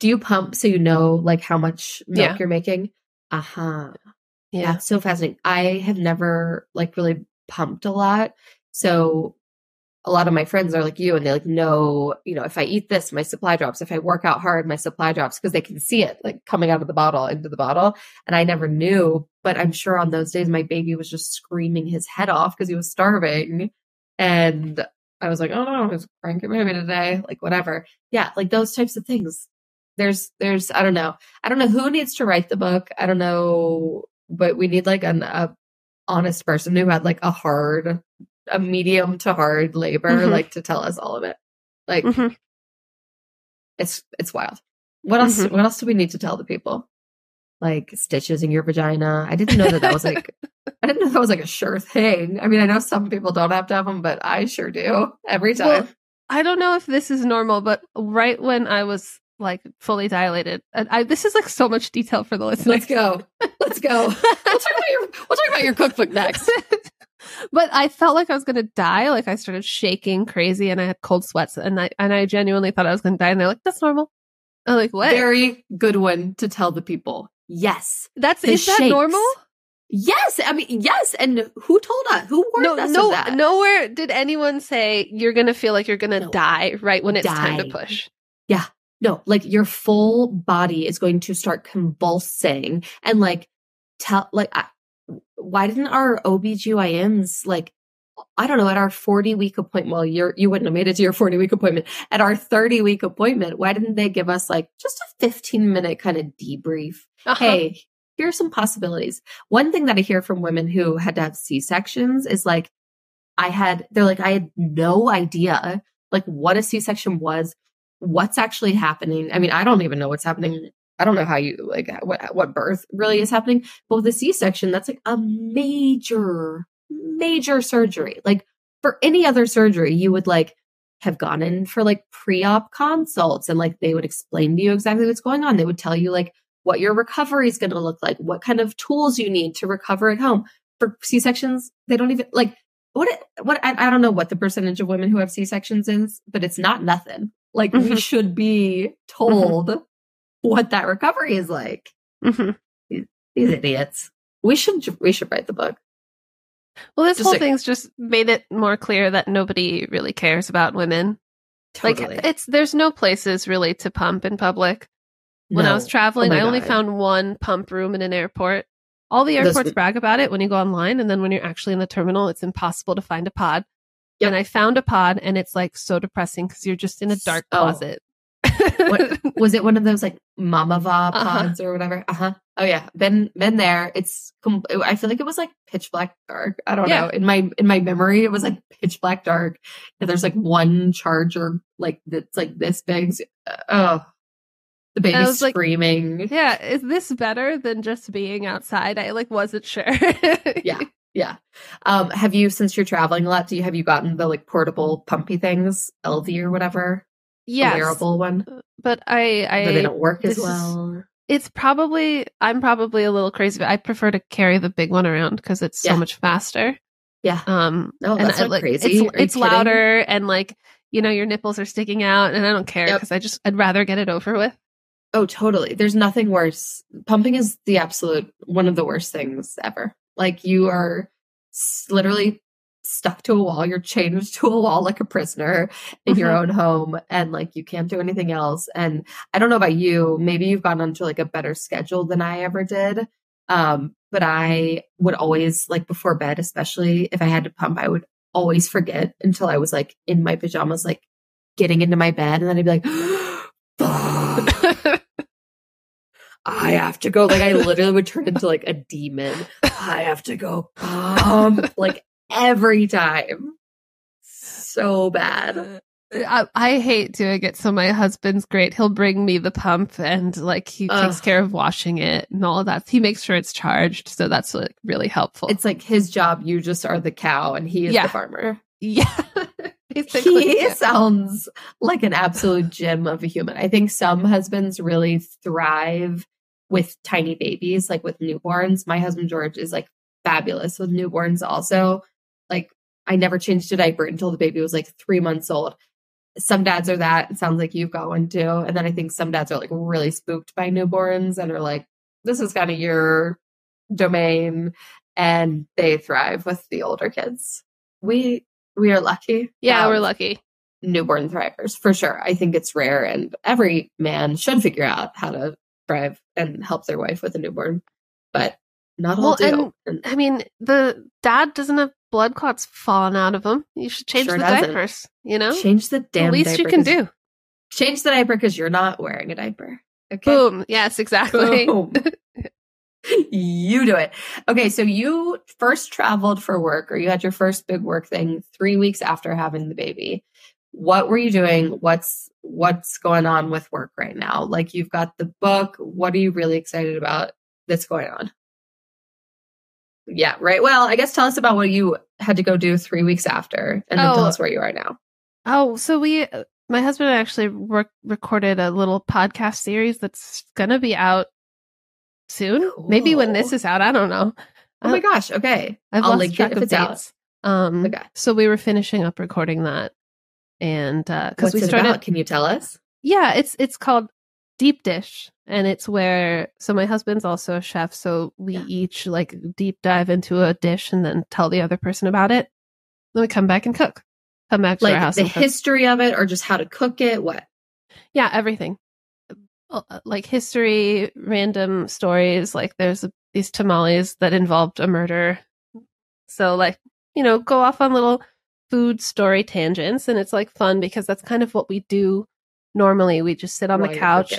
Speaker 1: Do you pump so you know like how much milk yeah. you're making? Uh-huh.
Speaker 3: Yeah.
Speaker 1: That's so fascinating. I have never like really pumped a lot. So a lot of my friends are like you and they like know, you know, if I eat this, my supply drops. If I work out hard, my supply drops because they can see it like coming out of the bottle into the bottle. And I never knew, but I'm sure on those days my baby was just screaming his head off because he was starving. And I was like, oh no, I was cranky baby today, like whatever. Yeah, like those types of things. There's, there's, I don't know. I don't know who needs to write the book. I don't know, but we need like an a honest person who had like a hard, a medium to hard labor, mm-hmm. like to tell us all of it. Like, mm-hmm. it's it's wild. What else? Mm-hmm. What else do we need to tell the people? like stitches in your vagina. I didn't know that that was like, I didn't know that was like a sure thing. I mean, I know some people don't have to have them, but I sure do every time. Well,
Speaker 3: I don't know if this is normal, but right when I was like fully dilated, and I, this is like so much detail for the listeners.
Speaker 1: Let's go. Let's go. we'll talk about your, we'll talk about your cookbook next.
Speaker 3: but I felt like I was gonna die. Like I started shaking crazy, and I had cold sweats, and I and I genuinely thought I was gonna die. And they're like, "That's normal." I'm like, "What?"
Speaker 1: Very good one to tell the people. Yes.
Speaker 3: That's is shakes. that normal?
Speaker 1: Yes, I mean yes, and who told us? Who warned no, us
Speaker 3: no,
Speaker 1: of that?
Speaker 3: Nowhere did anyone say you're gonna feel like you're gonna no. die right when it's die. time to push.
Speaker 1: Yeah, no, like your full body is going to start convulsing and like tell like I, why didn't our OBGYNs like I don't know, at our 40 week appointment, well, you're, you wouldn't have made it to your 40 week appointment. At our 30 week appointment, why didn't they give us like just a 15 minute kind of debrief? Uh-huh. Hey, here are some possibilities. One thing that I hear from women who had to have C sections is like, I had, they're like, I had no idea like what a C section was, what's actually happening. I mean, I don't even know what's happening. Mm-hmm. I don't know how you like uh, what, what birth really is happening, but with a C section, that's like a major major surgery. Like for any other surgery, you would like have gone in for like pre-op consults and like they would explain to you exactly what's going on. They would tell you like what your recovery is going to look like, what kind of tools you need to recover at home. For C-sections, they don't even like what what I, I don't know what the percentage of women who have C-sections is, but it's not nothing. Like mm-hmm. we should be told mm-hmm. what that recovery is like. Mm-hmm. These, these idiots. We should we should write the book.
Speaker 3: Well, this just whole like, thing's just made it more clear that nobody really cares about women. Totally. Like it's there's no places really to pump in public. When no. I was traveling, oh I only God. found one pump room in an airport. All the airports brag about it when you go online, and then when you're actually in the terminal, it's impossible to find a pod. Yep. And I found a pod, and it's like so depressing because you're just in a dark oh. closet.
Speaker 1: what, was it one of those like Mamava uh-huh. pods uh-huh. or whatever? Uh huh. Oh yeah, been been there. It's I feel like it was like pitch black dark. I don't yeah. know. In my in my memory, it was like pitch black dark. And there's like one charger like that's like this big. Oh, the baby screaming.
Speaker 3: Like, yeah, is this better than just being outside? I like wasn't sure.
Speaker 1: yeah. Yeah. Um, have you since you're traveling a lot, do you have you gotten the like portable pumpy things, Elvie or whatever?
Speaker 3: Yeah.
Speaker 1: Wearable one.
Speaker 3: But I I
Speaker 1: but they don't work as well.
Speaker 3: It's probably I'm probably a little crazy, but I prefer to carry the big one around because it's yeah. so much faster.
Speaker 1: Yeah.
Speaker 3: Um
Speaker 1: no, that's
Speaker 3: and
Speaker 1: I, like, crazy.
Speaker 3: It's, it's louder and like, you know, your nipples are sticking out and I don't care because yep. I just I'd rather get it over with.
Speaker 1: Oh, totally. There's nothing worse. Pumping is the absolute one of the worst things ever. Like you are literally stuck to a wall. You're chained to a wall like a prisoner in your mm-hmm. own home and like you can't do anything else. And I don't know about you, maybe you've gone onto like a better schedule than I ever did. Um, but I would always like before bed, especially if I had to pump, I would always forget until I was like in my pajamas, like getting into my bed and then I'd be like, I have to go. Like I literally would turn into like a demon. I have to go pump like every time. So bad.
Speaker 3: I, I, hate doing it. So my husband's great. He'll bring me the pump and like he Ugh. takes care of washing it and all of that. He makes sure it's charged. So that's like really helpful.
Speaker 1: It's like his job. You just are the cow and he is yeah. the farmer.
Speaker 3: Yeah.
Speaker 1: He yeah. sounds like an absolute gem of a human. I think some husbands really thrive with tiny babies, like with newborns. My husband George is like fabulous with newborns also. Like I never changed a diaper until the baby was like three months old. Some dads are that. It sounds like you've got one too. And then I think some dads are like really spooked by newborns and are like, this is kind of your domain. And they thrive with the older kids. We we are lucky.
Speaker 3: Yeah, we're um, lucky.
Speaker 1: Newborn thrivers for sure. I think it's rare and every man should figure out how to thrive and help their wife with a newborn. But not all well, do.
Speaker 3: And, I mean, the dad doesn't have blood clots falling out of him. You should change sure the doesn't. diapers. You know,
Speaker 1: change the damn.
Speaker 3: The least you can do.
Speaker 1: Change the diaper because you're not wearing a diaper.
Speaker 3: Okay. Boom. Yes, exactly. Boom.
Speaker 1: you do it. Okay, so you first traveled for work, or you had your first big work thing three weeks after having the baby. What were you doing? What's what's going on with work right now? Like you've got the book. What are you really excited about that's going on? Yeah, right. Well, I guess tell us about what you had to go do three weeks after, and then oh, tell us where you are now.
Speaker 3: Oh, so we, my husband and I actually work, recorded a little podcast series that's gonna be out soon. Cool. Maybe when this is out, I don't know.
Speaker 1: Oh my gosh! Okay,
Speaker 3: I've I'll lost track of dates. Out. Um, okay. So we were finishing up recording that, and because uh, we started,
Speaker 1: about? can you tell us?
Speaker 3: Yeah, it's it's called deep dish and it's where so my husband's also a chef so we yeah. each like deep dive into a dish and then tell the other person about it then we come back and cook come back to
Speaker 1: like
Speaker 3: our house
Speaker 1: the history of it or just how to cook it what
Speaker 3: yeah everything uh, uh, like history random stories like there's a, these tamales that involved a murder so like you know go off on little food story tangents and it's like fun because that's kind of what we do normally we just sit on the couch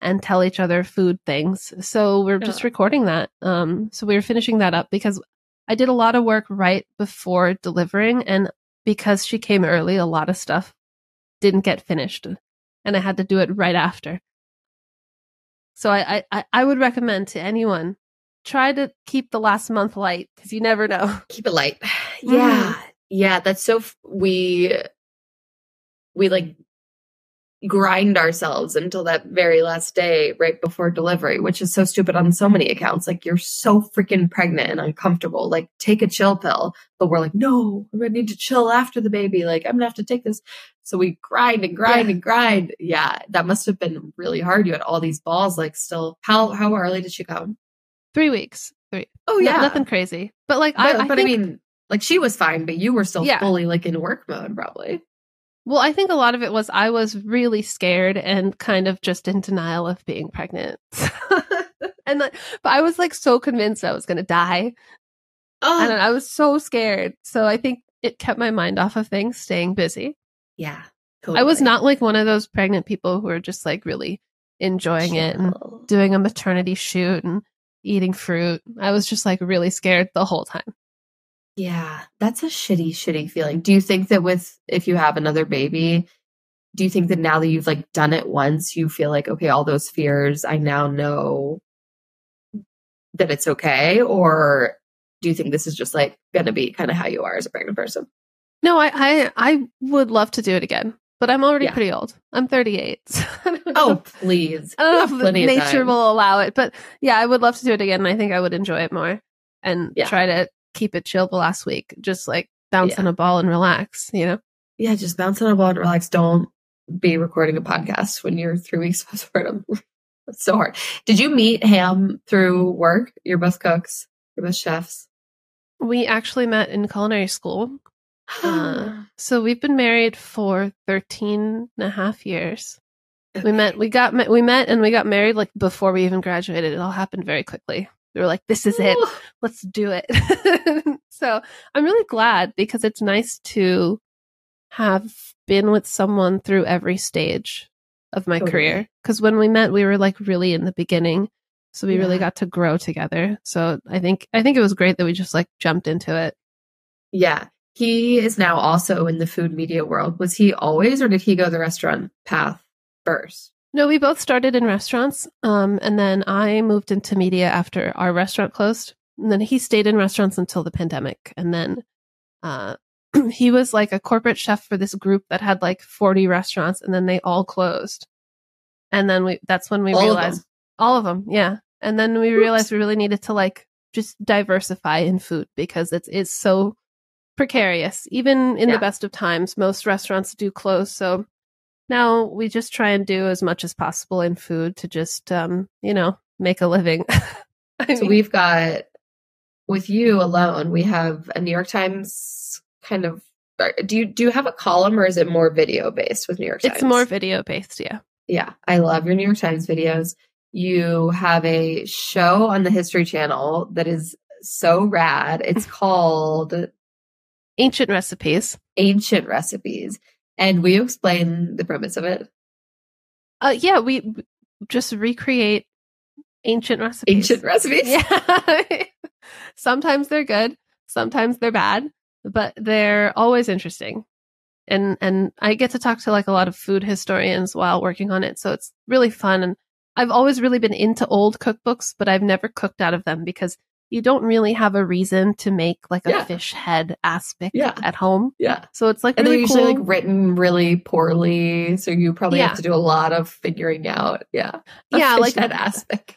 Speaker 3: and tell each other food things. So we're just recording that. Um, so we were finishing that up because I did a lot of work right before delivering, and because she came early, a lot of stuff didn't get finished, and I had to do it right after. So I I, I would recommend to anyone try to keep the last month light because you never know.
Speaker 1: Keep it light. Yeah, mm-hmm. yeah. That's so. F- we we like grind ourselves until that very last day right before delivery, which is so stupid on so many accounts. Like you're so freaking pregnant and uncomfortable. Like take a chill pill. But we're like, no, I'm gonna need to chill after the baby. Like I'm gonna have to take this. So we grind and grind yeah. and grind. Yeah, that must have been really hard. You had all these balls like still. How how early did she come?
Speaker 3: Three weeks. Three.
Speaker 1: Oh yeah,
Speaker 3: no, nothing crazy. But like but, I, I
Speaker 1: but
Speaker 3: think,
Speaker 1: I mean Like she was fine, but you were still yeah. fully like in work mode, probably.
Speaker 3: Well, I think a lot of it was I was really scared and kind of just in denial of being pregnant. and but I was like so convinced I was going to die. Oh. And I was so scared. So I think it kept my mind off of things, staying busy.
Speaker 1: Yeah.
Speaker 3: Totally. I was not like one of those pregnant people who are just like really enjoying Chill. it and doing a maternity shoot and eating fruit. I was just like really scared the whole time.
Speaker 1: Yeah, that's a shitty, shitty feeling. Do you think that with if you have another baby, do you think that now that you've like done it once, you feel like, okay, all those fears, I now know that it's okay? Or do you think this is just like gonna be kind of how you are as a pregnant person?
Speaker 3: No, I I, I would love to do it again, but I'm already yeah. pretty old. I'm 38. So
Speaker 1: oh, please.
Speaker 3: I don't know if nature will allow it, but yeah, I would love to do it again. And I think I would enjoy it more and yeah. try to keep it chill the last week. Just like bounce yeah. on a ball and relax, you know?
Speaker 1: Yeah, just bounce on a ball and relax. Don't be recording a podcast when you're three weeks postpartum. That's so hard. Did you meet Ham through work? You're both cooks. You're both chefs.
Speaker 3: We actually met in culinary school. uh, so we've been married for 13 and a half years. Okay. We met, we got, we met and we got married like before we even graduated. It all happened very quickly we were like, this is it. Let's do it. so I'm really glad because it's nice to have been with someone through every stage of my okay. career. Because when we met, we were like really in the beginning. So we yeah. really got to grow together. So I think I think it was great that we just like jumped into it.
Speaker 1: Yeah. He is now also in the food media world. Was he always or did he go the restaurant path first?
Speaker 3: No, we both started in restaurants. Um, and then I moved into media after our restaurant closed. And then he stayed in restaurants until the pandemic. And then uh, he was like a corporate chef for this group that had like 40 restaurants and then they all closed. And then we that's when we all realized of all of them, yeah. And then we Oops. realized we really needed to like just diversify in food because it's it's so precarious. Even in yeah. the best of times, most restaurants do close. So now we just try and do as much as possible in food to just, um, you know, make a living.
Speaker 1: so mean, we've got, with you alone, we have a New York Times kind of. Do you do you have a column or is it more video based with New York Times?
Speaker 3: It's more video based, yeah.
Speaker 1: Yeah, I love your New York Times videos. You have a show on the History Channel that is so rad. It's called
Speaker 3: Ancient Recipes.
Speaker 1: Ancient Recipes. And will you explain the premise of it?
Speaker 3: Uh, yeah, we just recreate ancient recipes.
Speaker 1: Ancient recipes?
Speaker 3: Yeah. sometimes they're good, sometimes they're bad, but they're always interesting. And and I get to talk to like a lot of food historians while working on it, so it's really fun and I've always really been into old cookbooks, but I've never cooked out of them because you don't really have a reason to make like a yeah. fish head aspic yeah. at home.
Speaker 1: Yeah.
Speaker 3: So it's like
Speaker 1: and
Speaker 3: really
Speaker 1: they're usually cool. like written really poorly. So you probably yeah. have to do a lot of figuring out. Yeah.
Speaker 3: yeah. like
Speaker 1: head aspic.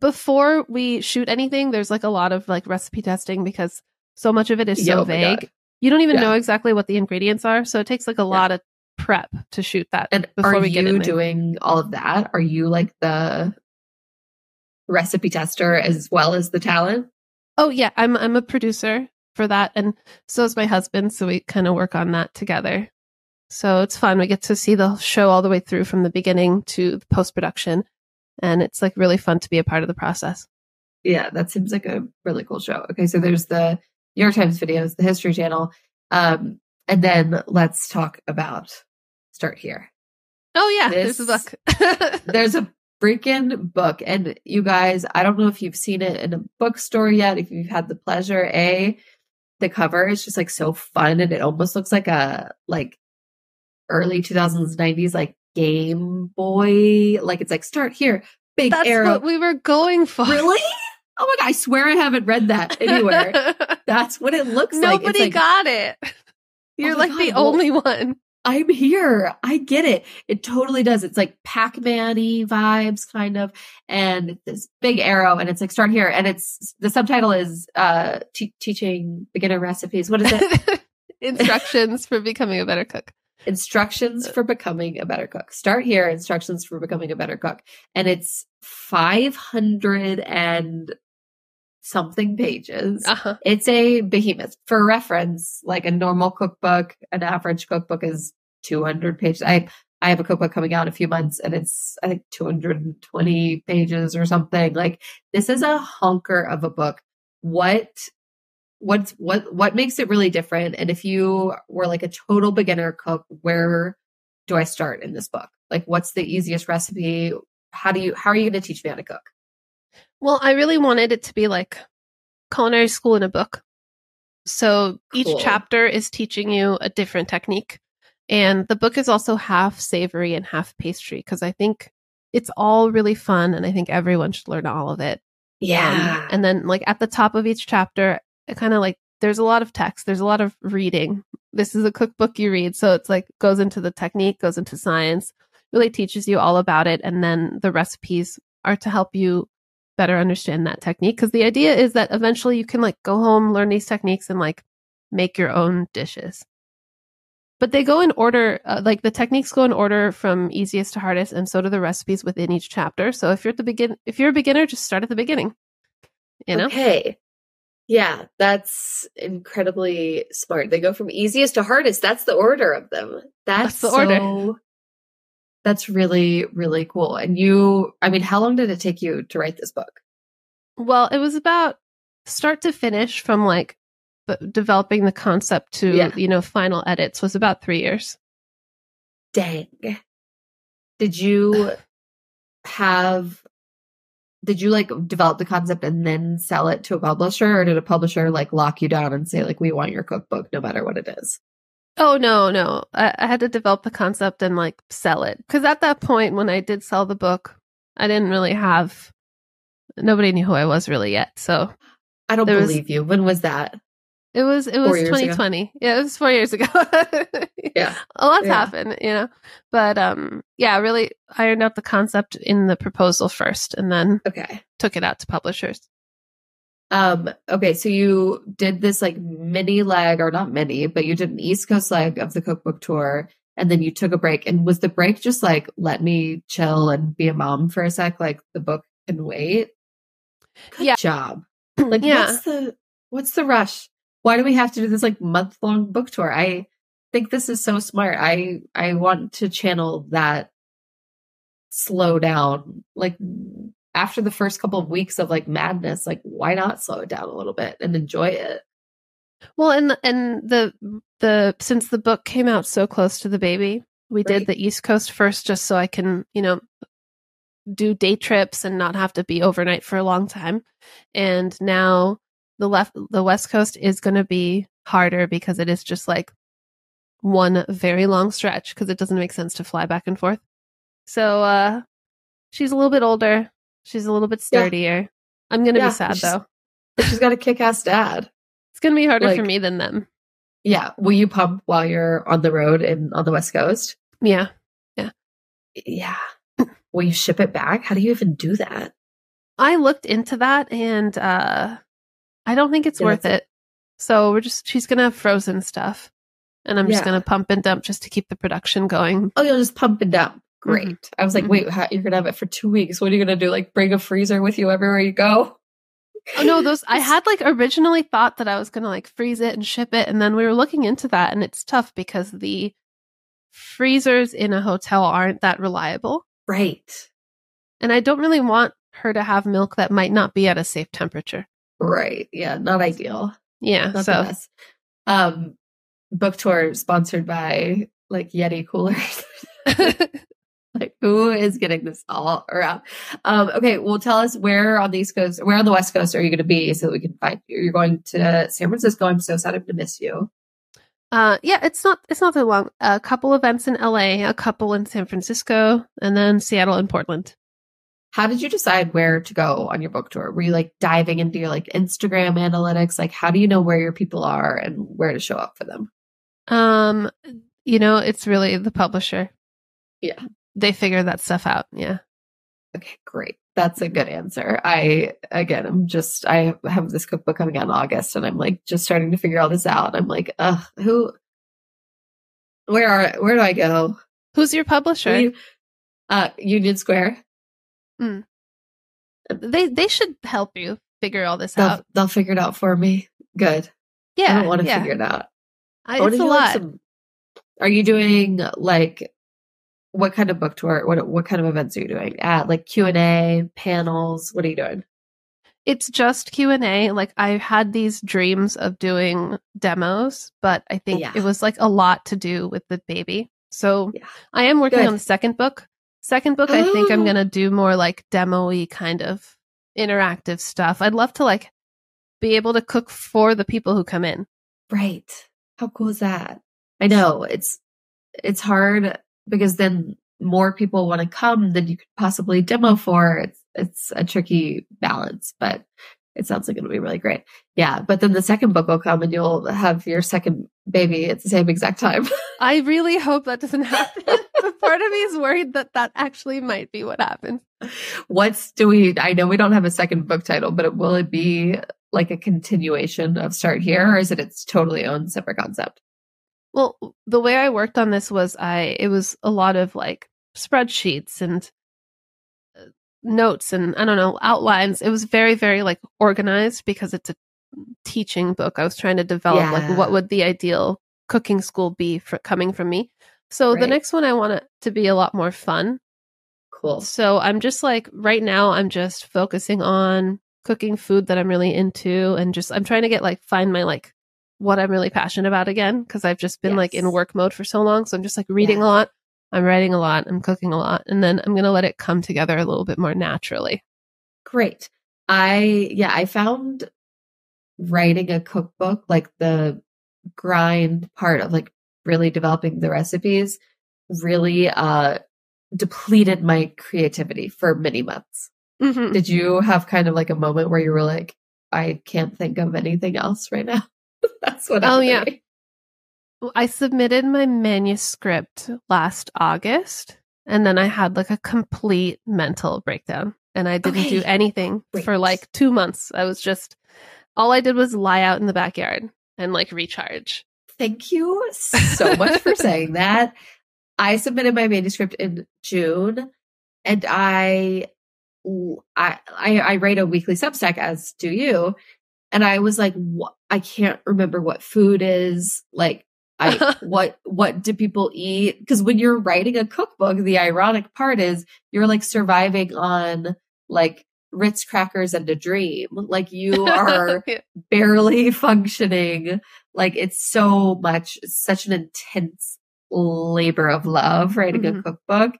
Speaker 3: Before we shoot anything, there's like a lot of like recipe testing because so much of it is so oh vague. You don't even know exactly what the ingredients are. So it takes like a lot of prep to shoot that.
Speaker 1: And before are we get you doing all of that? Are you like the recipe tester as well as the talent?
Speaker 3: Oh yeah, I'm I'm a producer for that and so is my husband, so we kind of work on that together. So it's fun. We get to see the show all the way through from the beginning to the post production and it's like really fun to be a part of the process.
Speaker 1: Yeah, that seems like a really cool show. Okay, so there's the New York Times videos, the History Channel, um, and then let's talk about start here.
Speaker 3: Oh yeah, this, there's a book.
Speaker 1: there's a freaking book. And you guys, I don't know if you've seen it in a bookstore yet, if you've had the pleasure. A, the cover is just like so fun and it almost looks like a like early 2000s, 90s, like Game Boy. Like it's like start here, big
Speaker 3: That's
Speaker 1: arrow.
Speaker 3: what we were going for.
Speaker 1: Really? Oh my god, I swear I haven't read that anywhere. That's what it looks
Speaker 3: Nobody
Speaker 1: like.
Speaker 3: Nobody like, got it. Oh You're oh like god, the well, only one.
Speaker 1: I'm here. I get it. It totally does. It's like Pac-Man vibes kind of. And this big arrow and it's like start here. And it's the subtitle is uh teaching beginner recipes. What is it?
Speaker 3: instructions for becoming a better cook.
Speaker 1: Instructions for becoming a better cook. Start here, instructions for becoming a better cook. And it's 500 and something pages. Uh-huh. It's a behemoth. For reference, like a normal cookbook, an average cookbook is 200 pages. I I have a cookbook coming out in a few months and it's I think 220 pages or something. Like this is a hunker of a book. What what's what what makes it really different? And if you were like a total beginner cook, where do I start in this book? Like what's the easiest recipe? How do you how are you going to teach me how to cook?
Speaker 3: Well, I really wanted it to be like culinary school in a book. So each cool. chapter is teaching you a different technique. And the book is also half savory and half pastry because I think it's all really fun and I think everyone should learn all of it.
Speaker 1: Yeah.
Speaker 3: Um, and then, like, at the top of each chapter, it kind of like there's a lot of text, there's a lot of reading. This is a cookbook you read. So it's like goes into the technique, goes into science, really teaches you all about it. And then the recipes are to help you better understand that technique because the idea is that eventually you can like go home learn these techniques and like make your own dishes. But they go in order uh, like the techniques go in order from easiest to hardest and so do the recipes within each chapter. So if you're at the begin if you're a beginner just start at the beginning you know?
Speaker 1: Okay. Yeah that's incredibly smart. They go from easiest to hardest. That's the order of them. That's, that's the so, order that's really, really cool. And you, I mean, how long did it take you to write this book?
Speaker 3: Well, it was about start to finish from like developing the concept to, yeah. you know, final edits was about three years.
Speaker 1: Dang. Did you have, did you like develop the concept and then sell it to a publisher or did a publisher like lock you down and say like, we want your cookbook no matter what it is?
Speaker 3: Oh no, no. I, I had to develop the concept and like sell it. Cause at that point when I did sell the book, I didn't really have nobody knew who I was really yet. So
Speaker 1: I don't believe was, you. When was that?
Speaker 3: It was it was 2020. Ago? Yeah, it was four years ago.
Speaker 1: yeah.
Speaker 3: A lot's yeah. happened, you know. But um yeah, really ironed out the concept in the proposal first and then
Speaker 1: okay.
Speaker 3: took it out to publishers.
Speaker 1: Um, okay, so you did this like mini leg, or not mini, but you did an East Coast leg of the cookbook tour, and then you took a break. And was the break just like let me chill and be a mom for a sec? Like the book can wait. Good yeah. job. Like yeah. what's the what's the rush? Why do we have to do this like month long book tour? I think this is so smart. I I want to channel that slow down. Like after the first couple of weeks of like madness, like why not slow it down a little bit and enjoy it?
Speaker 3: Well, and and the the since the book came out so close to the baby, we right. did the East Coast first just so I can, you know, do day trips and not have to be overnight for a long time. And now the left the West Coast is going to be harder because it is just like one very long stretch because it doesn't make sense to fly back and forth. So uh she's a little bit older. She's a little bit sturdier. Yeah. I'm gonna yeah, be sad though.
Speaker 1: She's got a kick-ass dad.
Speaker 3: It's gonna be harder like, for me than them.
Speaker 1: Yeah. Will you pump while you're on the road and on the West Coast?
Speaker 3: Yeah. Yeah.
Speaker 1: Yeah. Will you ship it back? How do you even do that?
Speaker 3: I looked into that and uh I don't think it's yeah, worth it. So we're just she's gonna have frozen stuff. And I'm just gonna pump and dump just to keep the production going.
Speaker 1: Oh, you'll just pump and dump. Great. Mm-hmm. I was like, mm-hmm. wait, how, you're gonna have it for two weeks. What are you gonna do? Like bring a freezer with you everywhere you go?
Speaker 3: Oh no, those I had like originally thought that I was gonna like freeze it and ship it, and then we were looking into that, and it's tough because the freezers in a hotel aren't that reliable.
Speaker 1: Right.
Speaker 3: And I don't really want her to have milk that might not be at a safe temperature.
Speaker 1: Right. Yeah. Not ideal.
Speaker 3: Yeah. Not so,
Speaker 1: um, book tour sponsored by like Yeti coolers. like who is getting this all around? Um, okay, well, tell us where on the East Coast, where on the West Coast are you going to be so that we can find you? You're going to San Francisco. I'm so sad to miss you.
Speaker 3: Uh, yeah, it's not it's not that long. A couple events in LA, a couple in San Francisco, and then Seattle and Portland.
Speaker 1: How did you decide where to go on your book tour? Were you like diving into your like Instagram analytics? Like, how do you know where your people are and where to show up for them?
Speaker 3: Um, you know, it's really the publisher.
Speaker 1: Yeah.
Speaker 3: They figure that stuff out. Yeah.
Speaker 1: Okay, great. That's a good answer. I, again, I'm just, I have this cookbook coming out in August and I'm like just starting to figure all this out. I'm like, uh, who, where are, where do I go?
Speaker 3: Who's your publisher? You,
Speaker 1: uh, Union Square.
Speaker 3: Mm. They, they should help you figure all this
Speaker 1: they'll,
Speaker 3: out.
Speaker 1: They'll figure it out for me. Good.
Speaker 3: Yeah.
Speaker 1: I don't want to
Speaker 3: yeah.
Speaker 1: figure it out.
Speaker 3: I,
Speaker 1: I
Speaker 3: it's a
Speaker 1: do, like, some- are you doing like what kind of book tour? What what kind of events are you doing? At like Q and A panels? What are you doing?
Speaker 3: it's just q&a like i had these dreams of doing demos but i think
Speaker 1: Yeah.
Speaker 3: it was like a lot to do with the baby so
Speaker 1: Yeah.
Speaker 3: i am working
Speaker 1: Good.
Speaker 3: on the second book second book i think i'm oh. gonna do more like demo-y kind of interactive stuff i'd love to like be able to cook for the people who come in
Speaker 1: Right. How cool is that? I know it's it's hard because then more people want to come than you could possibly demo for. It's it's a tricky balance, but it sounds like it'll be really great. Yeah, but then the second book will come and you'll have your second baby at the same exact time.
Speaker 3: i really hope that doesn't happen but part of me is worried that that actually might be what happens
Speaker 1: What's do we? I know we don't have a second book title, but it, will it be like a continuation of Start Here, or is it its totally own separate concept?
Speaker 3: Well, the way I worked on this was I it was a lot of like spreadsheets and uh, notes and I don't know outlines. It was very very like organized because it's a teaching book. I was trying to develop
Speaker 1: Yeah.
Speaker 3: like what would the ideal cooking school be for coming from me. So the next one I want it to be a lot more fun.
Speaker 1: Cool.
Speaker 3: So I'm just like right now I'm just focusing on cooking food that I'm really into and just I'm trying to get like find my like what I'm really passionate about again because I've just been like in work mode for so long. So I'm just like reading
Speaker 1: Yes.
Speaker 3: a lot, I'm writing a lot, I'm cooking a lot, and then I'm gonna let it come together a little bit more naturally.
Speaker 1: Great. I yeah, I found writing a cookbook like the grind part of like really developing the recipes really uh depleted my creativity for many months.
Speaker 3: Mm-hmm.
Speaker 1: Did you have kind of like a moment where you were like I can't think of anything else right now? That's what
Speaker 3: Oh,
Speaker 1: to
Speaker 3: yeah.
Speaker 1: me.
Speaker 3: I submitted my manuscript last August, and then I had like a complete mental breakdown, and I didn't do
Speaker 1: Okay.
Speaker 3: anything for like two months. I was just all I did was lie out in the backyard and like recharge.
Speaker 1: Thank you so much for saying that. I submitted my manuscript in June and I I I, I write a weekly Substack as do you. And I was like, what? I can't remember what food is. Like, I what what do people eat? Because when you're writing a cookbook, the ironic part is you're like surviving on like Ritz crackers and a dream. Like you are
Speaker 3: Yeah.
Speaker 1: barely functioning. Like it's so much, it's such an intense labor of love writing a
Speaker 3: Mhm.
Speaker 1: cookbook.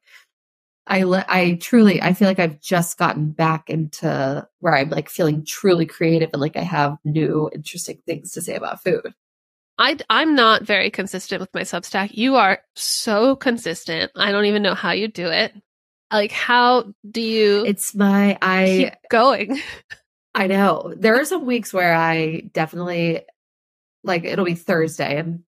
Speaker 1: I le- I truly I feel like I've just gotten back into where I'm like feeling truly creative and like I have new interesting things to say about food.
Speaker 3: I I'm not very consistent with my Substack. You are so consistent. I don't even know how you do it. Like, how do you
Speaker 1: It's my I
Speaker 3: keep going?
Speaker 1: I know. There are some weeks where I definitely like it'll be Thursday and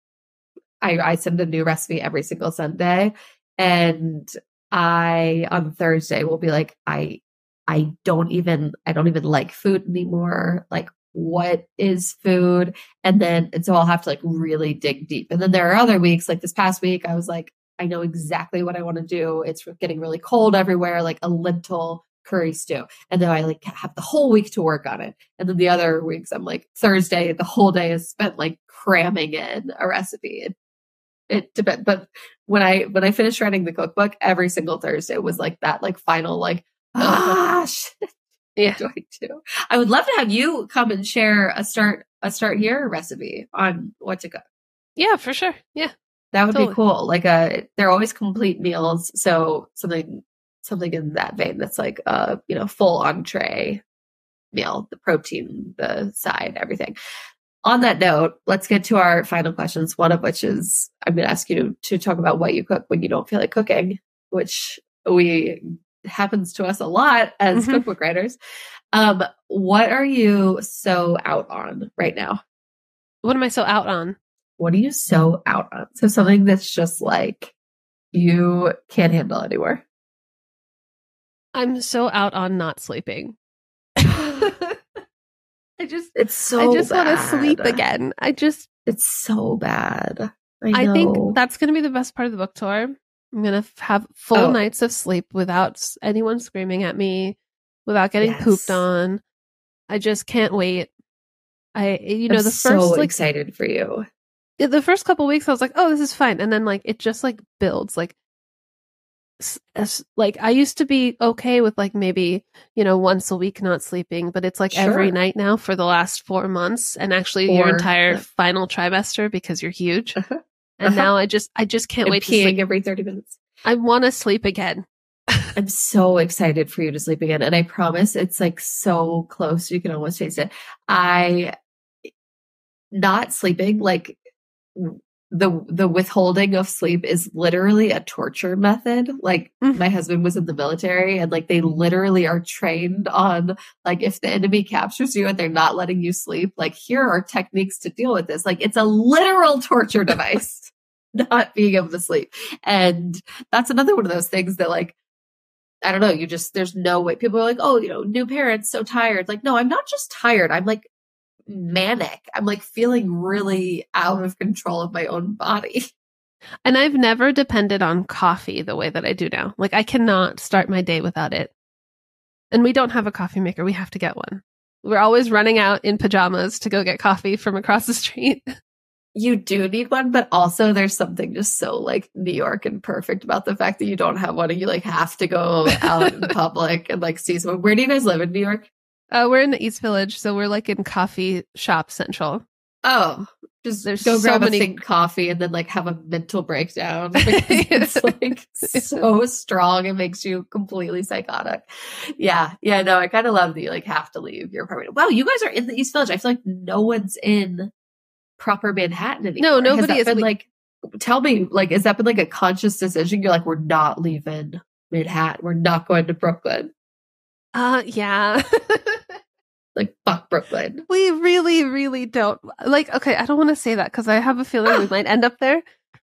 Speaker 1: I I send a new recipe every single Sunday and I on Thursday will be like I I don't even I don't even like food anymore. Like what is food? And then and so I'll have to like really dig deep. And then there are other weeks like this past week I was like I know exactly what I want to do. It's getting really cold everywhere like a lentil curry stew. And then I like have the whole week to work on it. And then the other weeks I'm like Thursday, the whole day is spent like cramming in a recipe. It, it depends. But when I when I finished writing the cookbook, every single Thursday was like that, like final like ah shit,
Speaker 3: Yeah.
Speaker 1: do I do? I would love to have you come and share a start a start here recipe on what to cook.
Speaker 3: Yeah, for sure. Yeah.
Speaker 1: That would
Speaker 3: Totally.
Speaker 1: be cool. Like a, they're always complete meals. So something, something in that vein that's like a, you know, full entree meal, the protein, the side, everything. On that note, let's get to our final questions. One of which is I'm going to ask you to talk about what you cook when you don't feel like cooking, which we happens to us a lot as
Speaker 3: Mhm.
Speaker 1: cookbook writers. Um, what are you so out on right now?
Speaker 3: What am I so out on?
Speaker 1: what are you so out on? So something that's just like you can't handle anymore.
Speaker 3: I'm so out on not sleeping. I just
Speaker 1: It's so
Speaker 3: I just want to sleep again. I just
Speaker 1: It's so bad. I,
Speaker 3: I, think that's going to be the best part of the book tour. I'm going to f- have full
Speaker 1: Oh.
Speaker 3: nights of sleep without anyone screaming at me, without getting
Speaker 1: Yes.
Speaker 3: pooped on. I just can't wait. I you know
Speaker 1: I'm
Speaker 3: the first
Speaker 1: so
Speaker 3: like
Speaker 1: excited for you.
Speaker 3: the first couple weeks I was like, oh, this is fine, and then like it just like builds like. As- Like I used to be okay with like maybe you know once a week not sleeping, but it's like every night now for the last four months, and actually your entire final trimester because you're huge.
Speaker 1: Uh-huh.
Speaker 3: And
Speaker 1: Uh-huh.
Speaker 3: now I just I just can't wait to sleep.
Speaker 1: every 30 minutes.
Speaker 3: I want to sleep again.
Speaker 1: I'm so excited for you to sleep again. And I promise it's like so close. You can almost taste it. I not sleeping, like the the withholding of sleep is literally a torture method. Like
Speaker 3: Mhm.
Speaker 1: my husband was in the military and like they literally are trained on like if the enemy captures you and they're not letting you sleep, like here are techniques to deal with this. Like it's a literal torture device. Not being able to sleep. And that's another one of those things that like I don't know, you just there's no way people are like, oh, you know, new parents so tired. Like, no, I'm not just tired. I'm like manic. I'm like feeling really mm-hmm. out mm-hmm. of control of my own body.
Speaker 3: And I've never depended on coffee the way that I do now. Like I cannot start my day without it. And we don't have a coffee maker. We have to get one. We're always running out in pajamas to go get coffee from across the street.
Speaker 1: You do need one, but also there's something just so like New York and perfect about the fact that you don't have one and you like have to go out in public and like see someone. Where do you guys live in New York?
Speaker 3: Uh, we're in the East Village, so we're like in coffee shop central.
Speaker 1: Oh, just
Speaker 3: There's
Speaker 1: go
Speaker 3: so
Speaker 1: grab
Speaker 3: many-
Speaker 1: a coffee and then like have a mental breakdown. it's like so strong. It makes you completely psychotic. Yeah. Yeah. No, I kind of love that you like have to leave your apartment. Wow. You guys are in the East Village. I feel like no one's in proper Manhattan anymore.
Speaker 3: No, nobody
Speaker 1: that
Speaker 3: is.
Speaker 1: Been,
Speaker 3: We-
Speaker 1: like, tell me, like, has that been like a conscious decision? You're like, we're not leaving Manhattan. We're not going to Brooklyn.
Speaker 3: Uh, yeah.
Speaker 1: Like, fuck Brooklyn.
Speaker 3: we really, really don't like. Okay, I don't want to say that because I have a feeling we ah. might end up there,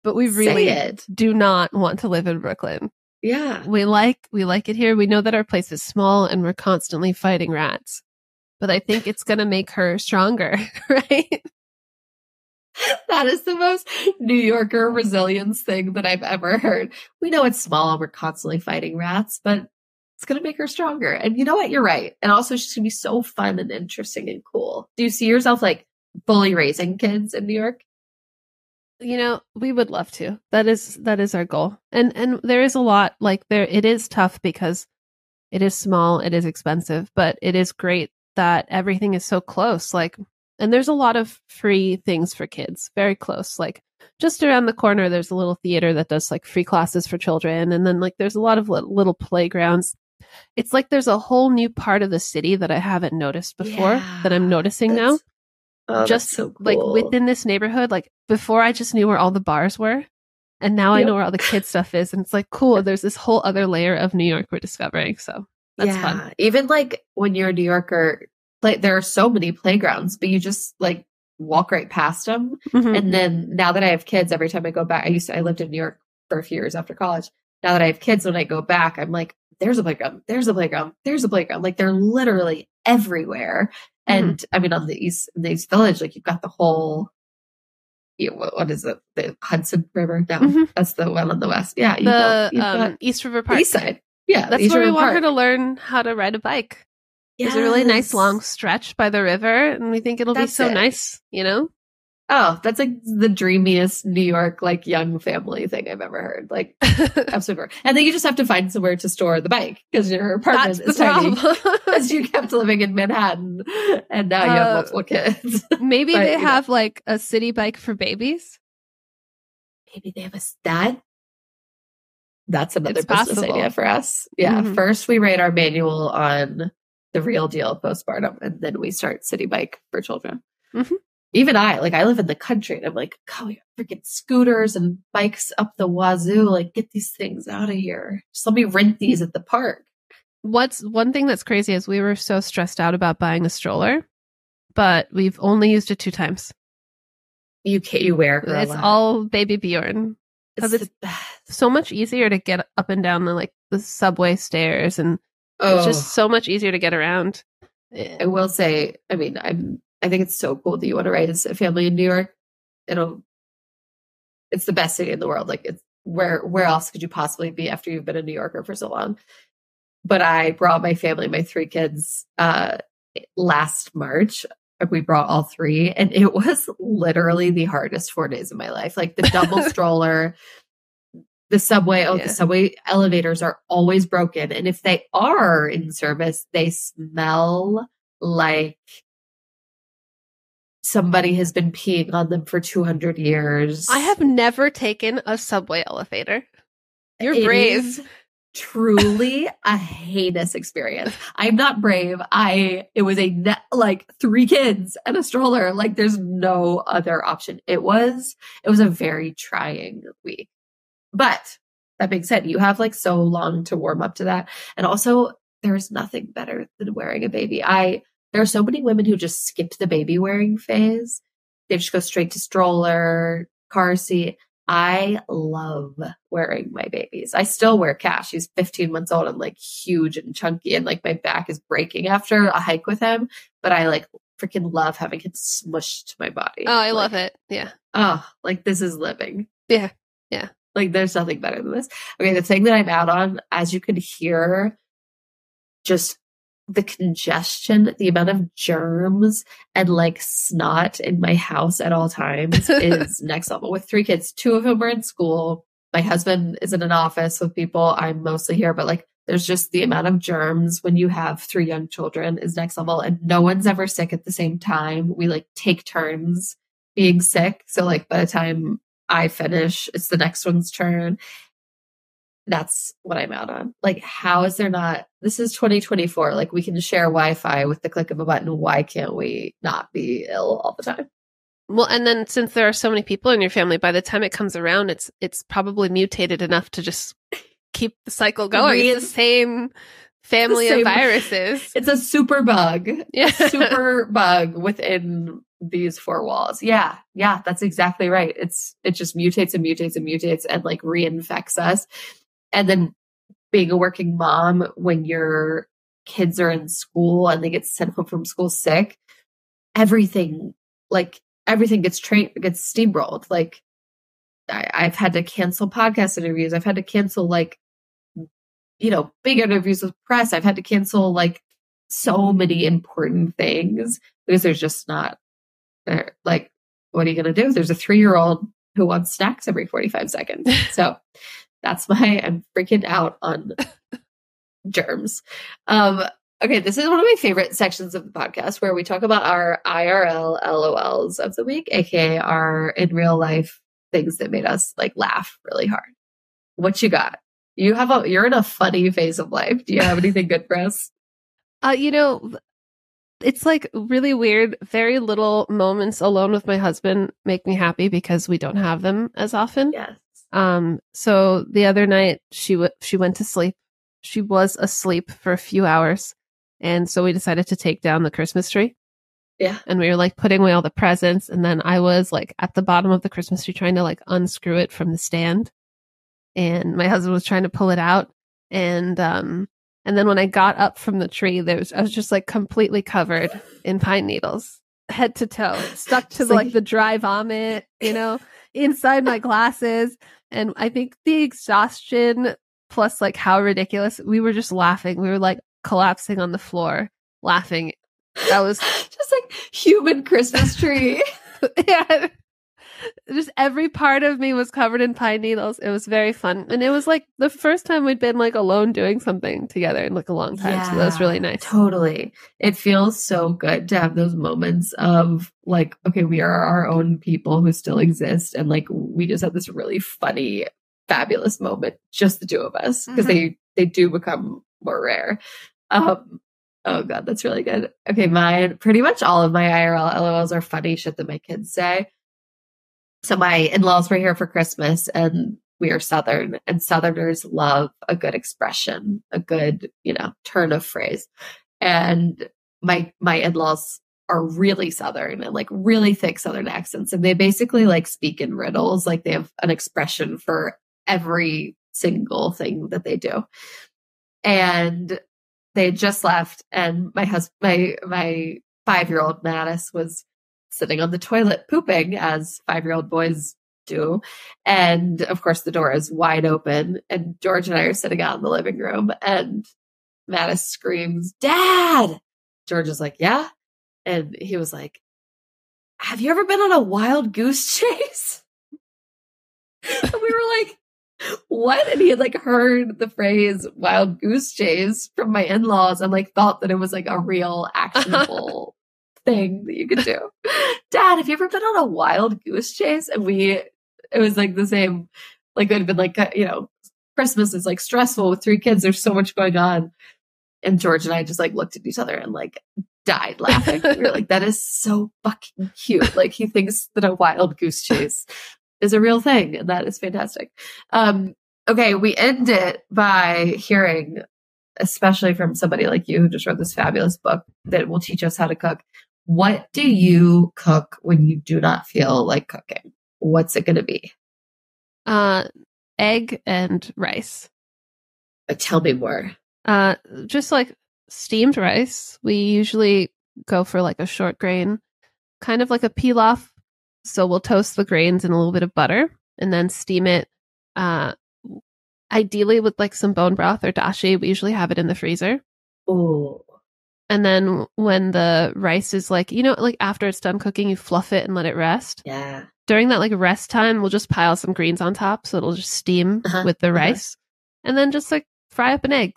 Speaker 3: but we really do not want to live in Brooklyn.
Speaker 1: Yeah.
Speaker 3: We like we like it here. We know that our place is small and we're constantly fighting rats. But I think it's going to make her stronger, right?
Speaker 1: That is the most New Yorker resilience thing that I've ever heard. We know it's small and we're constantly fighting rats, but it's going to make her stronger. And you know what? You're right. And also, she's going to be so fun and interesting and cool. Do you see yourself like fully raising kids in New York?
Speaker 3: You know, we would love to. That is that is our goal. And and there is a lot like there it is tough because it is small, it is expensive, but it is great that everything is so close. Like and there's a lot of free things for kids, very close. Like just around the corner there's a little theater that does like free classes for children and then like there's a lot of li- little playgrounds. It's like there's a whole new part of the city that I haven't noticed before that I'm noticing now
Speaker 1: oh,
Speaker 3: just
Speaker 1: so
Speaker 3: like within this neighborhood like before i just knew where all the bars were and now i know where all the kid stuff is and it's like cool there's this whole other layer of new york we're discovering so that's fun
Speaker 1: Even like when you're a New Yorker, like there are so many playgrounds, but you just like walk right past them.
Speaker 3: Mhm.
Speaker 1: And then now that I have kids, every time I go back, I used to, I lived in New York for a few years after college. Now that I have kids, when I go back, I'm like, there's a playground, there's a playground, there's a playground. Like they're literally everywhere.
Speaker 3: Mm-hmm.
Speaker 1: And I mean, on the East, in the East Village, like you've got the whole, you know, what, what is it? The Hudson River? No,
Speaker 3: Mhm.
Speaker 1: that's the one on the West. Yeah. You've
Speaker 3: the
Speaker 1: got,
Speaker 3: um,
Speaker 1: got
Speaker 3: east river park
Speaker 1: East Side. Yeah.
Speaker 3: that's where we
Speaker 1: River
Speaker 3: want her to learn how to ride a bike there's a really nice long stretch by the river and we think it'll
Speaker 1: That's
Speaker 3: be so
Speaker 1: it.
Speaker 3: nice you know
Speaker 1: Oh, that's like the dreamiest New York, like young family thing I've ever heard. Like, absolutely. And then you just have to find somewhere to store the bike because your apartment
Speaker 3: that's
Speaker 1: is tiny. Because you kept living in Manhattan and now you have
Speaker 3: Uh,
Speaker 1: multiple kids.
Speaker 3: maybe
Speaker 1: But,
Speaker 3: they
Speaker 1: you know.
Speaker 3: have like a city bike for babies
Speaker 1: Maybe they have a stat. That's another
Speaker 3: It's
Speaker 1: business
Speaker 3: possible.
Speaker 1: idea for us. Yeah.
Speaker 3: Mhm.
Speaker 1: First, we write our manual on the real deal postpartum, and then we start Citi Bike for children.
Speaker 3: Mhm.
Speaker 1: Even I, like, I live in the country, and I'm like, God, we freaking scooters and bikes up the wazoo. Like, get these things out of here. Just let me rent these at the park.
Speaker 3: What's one thing that's crazy is we were so stressed out about buying a stroller, but we've only used it two times.
Speaker 1: You can't, you wear
Speaker 3: it's all baby Bjorn.
Speaker 1: it's,
Speaker 3: 'cause it's-
Speaker 1: the.
Speaker 3: So much easier to get up and down the like the subway stairs, and it's
Speaker 1: Oh.
Speaker 3: just so much easier to get around.
Speaker 1: I eh. will say, I mean, I'm I think it's so cool that you want to raise a family in New York. It'll it's the best city in the world. Like it's where where else could you possibly be after you've been a New Yorker for so long? But I brought my family, my three kids, uh, last March. We brought all three, and it was literally the hardest four days of my life. Like the double stroller, the subway. Oh, yeah. the subway elevators are always broken. And if they are in service, they smell like somebody has been peeing on them for 200 years.
Speaker 3: I have never taken a subway elevator. You're it brave
Speaker 1: truly a heinous experience. I'm not brave. I, it was a net, like three kids and a stroller. Like there's no other option. It was, it was a very trying week. But that being said, you have like so long to warm up to that. And also there's nothing better than wearing a baby. I, there are so many women who just skip the baby wearing phase. They just go straight to stroller, car seat. I love wearing my babies. I still wear Cash. He's 15 months old and like huge and chunky and like my back is breaking after a hike with him, but I like freaking love having him smushed to my body.
Speaker 3: Oh, I
Speaker 1: like,
Speaker 3: love it. Yeah.
Speaker 1: Oh, like this is living.
Speaker 3: Yeah. Yeah.
Speaker 1: Like there's nothing better than this. Okay, the thing that I'm out on, as you can hear, just the congestion, the amount of germs and like snot in my house at all times is next level. With three kids, two of them are in school. My husband is in an office with people. I'm mostly here, but like there's just the amount of germs when you have three young children is next level and no one's ever sick at the same time. We like take turns being sick. So like by the time I finish, it's the next one's turn that's what I'm out on. Like, how is there not? This is 2024. Like, we can share Wi Fi with the click of a button. Why can't we not be ill all the time?
Speaker 3: Well, and then since there are so many people in your family, by the time it comes around, it's it's probably mutated enough to just keep the cycle going. Re- it's the same family the same, of viruses.
Speaker 1: It's a super bug. Yeah. super bug within these four walls. Yeah. Yeah. That's exactly right. It's, it just mutates and mutates and mutates and like reinfects us. And then being a working mom when your kids are in school and they get sent home from school sick, everything, like everything gets trained, gets steamrolled. Like I, I've had to cancel podcast interviews. I've had to cancel like, you know, big interviews with press. I've had to cancel like so many important things because there's just not there. Like, what are you going to do? There's a three year old who wants snacks every 45 seconds. So that's why I'm freaking out on germs. Um, okay, this is one of my favorite sections of the podcast where we talk about our IRL LOLs of the week, aka our in real life things that made us like laugh really hard. What you got? You have a you're in a funny phase of life. Do you have anything good for us?
Speaker 3: Uh, you know, it's like really weird. Very little moments alone with my husband make me happy because we don't have them as often.
Speaker 1: Yes.
Speaker 3: Um, so the other night she w- she went to sleep. She was asleep for a few hours. And so we decided to take down the Christmas tree.
Speaker 1: Yeah.
Speaker 3: And we were like putting away all the presents. And then I was like at the bottom of the Christmas tree trying to like unscrew it from the stand. And my husband was trying to pull it out. And, um, and then when I got up from the tree, there was, I was just like completely covered in pine needles, head to toe, stuck to the, like, like the dry vomit, you know, inside my glasses. And I think the exhaustion plus like how ridiculous we were just laughing. We were like collapsing on the floor laughing. That was
Speaker 1: just like human Christmas tree.
Speaker 3: yeah just every part of me was covered in pine needles. It was very fun. And it was like the first time we'd been like alone doing something together in like a long time. Yeah, so that was really nice.
Speaker 1: Totally. It feels so good to have those moments of like, okay, we are our own people who still exist. And like, we just had this really funny, fabulous moment, just the two of us, because mm-hmm. they, they do become more rare. Um, Oh god, that's really good. Okay, mine pretty much all of my IRL LOLs are funny shit that my kids say. So my in-laws were here for Christmas and we are Southern and Southerners love a good expression, a good, you know, turn of phrase. And my, my in-laws are really Southern and like really thick Southern accents. And they basically like speak in riddles. Like they have an expression for every single thing that they do. And they had just left and my husband, my, my five year old Mattis was sitting on the toilet pooping as five year old boys do. And of course, the door is wide open. And George and I are sitting out in the living room, and Mattis screams, Dad, George is like, yeah. And he was like, have you ever been on a wild goose chase? and we were like, what? And he had like heard the phrase wild goose chase from my in-laws and like thought that it was like a real actionable thing that you could do. Dad, have you ever been on a wild goose chase? And we, it was like the same, like it had been like, you know, Christmas is like stressful with three kids. There's so much going on. And George and I just like looked at each other and like died laughing. we were like, that is so fucking cute. Like he thinks that a wild goose chase is a real thing. And that is fantastic. Um, okay. We end it by hearing, especially from somebody like you who just wrote this fabulous book that will teach us how to cook. What do you cook when you do not feel like cooking? What's it going to be?
Speaker 3: Uh, egg and rice.
Speaker 1: Uh, tell me more.
Speaker 3: Uh, just like steamed rice. We usually go for like a short grain, kind of like a pilaf. So we'll toast the grains in a little bit of butter and then steam it. Uh, ideally with like some bone broth or dashi. We usually have it in the freezer.
Speaker 1: Oh.
Speaker 3: And then when the rice is like, you know, like after it's done cooking, you fluff it and let it rest.
Speaker 1: Yeah.
Speaker 3: During that like rest time, we'll just pile some greens on top so it'll just steam uh-huh. with the uh-huh. rice. And then just like fry up an egg,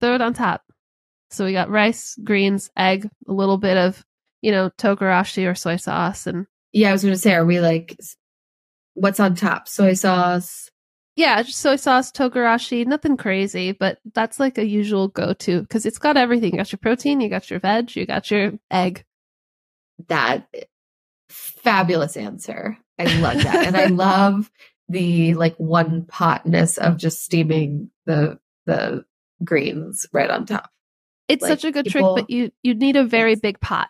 Speaker 3: throw it on top. So we got rice, greens, egg, a little bit of, you know, togarashi or soy sauce and
Speaker 1: Yeah, I was gonna say, are we like what's on top? Soy sauce,
Speaker 3: yeah, soy sauce, togarashi, nothing crazy, but that's like a usual go to because it's got everything. You got your protein, you got your veg, you got your egg.
Speaker 1: That fabulous answer. I love that. and I love the like one potness of just steaming the the greens right on top.
Speaker 3: It's like, such a good people, trick, but you you need a very big pot.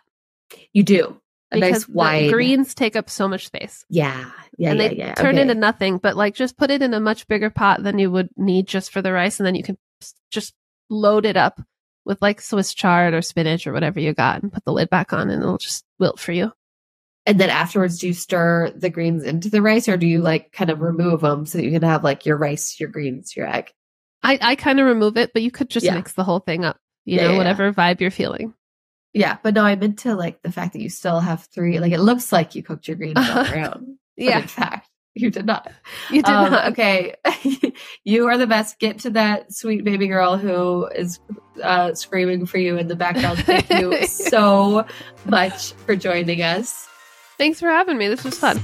Speaker 1: You do
Speaker 3: a because nice wide greens take up so much space.
Speaker 1: Yeah, yeah,
Speaker 3: and
Speaker 1: yeah,
Speaker 3: they
Speaker 1: yeah.
Speaker 3: turn okay. into nothing. But like, just put it in a much bigger pot than you would need just for the rice, and then you can just load it up with like Swiss chard or spinach or whatever you got, and put the lid back on, and it'll just wilt for you.
Speaker 1: And then afterwards, do you stir the greens into the rice, or do you like kind of remove them so that you can have like your rice, your greens, your egg?
Speaker 3: I I kind of remove it, but you could just yeah. mix the whole thing up. You know, whatever vibe you're feeling.
Speaker 1: Yeah, but no, I meant to like the fact that you still have three. Like it looks like you cooked your greens on your own.
Speaker 3: yeah,
Speaker 1: in fact, you did not.
Speaker 3: You did um, not.
Speaker 1: Okay, you are the best. Get to that sweet baby girl who is uh, screaming for you in the background. Thank you so much for joining us.
Speaker 3: Thanks for having me. This was fun.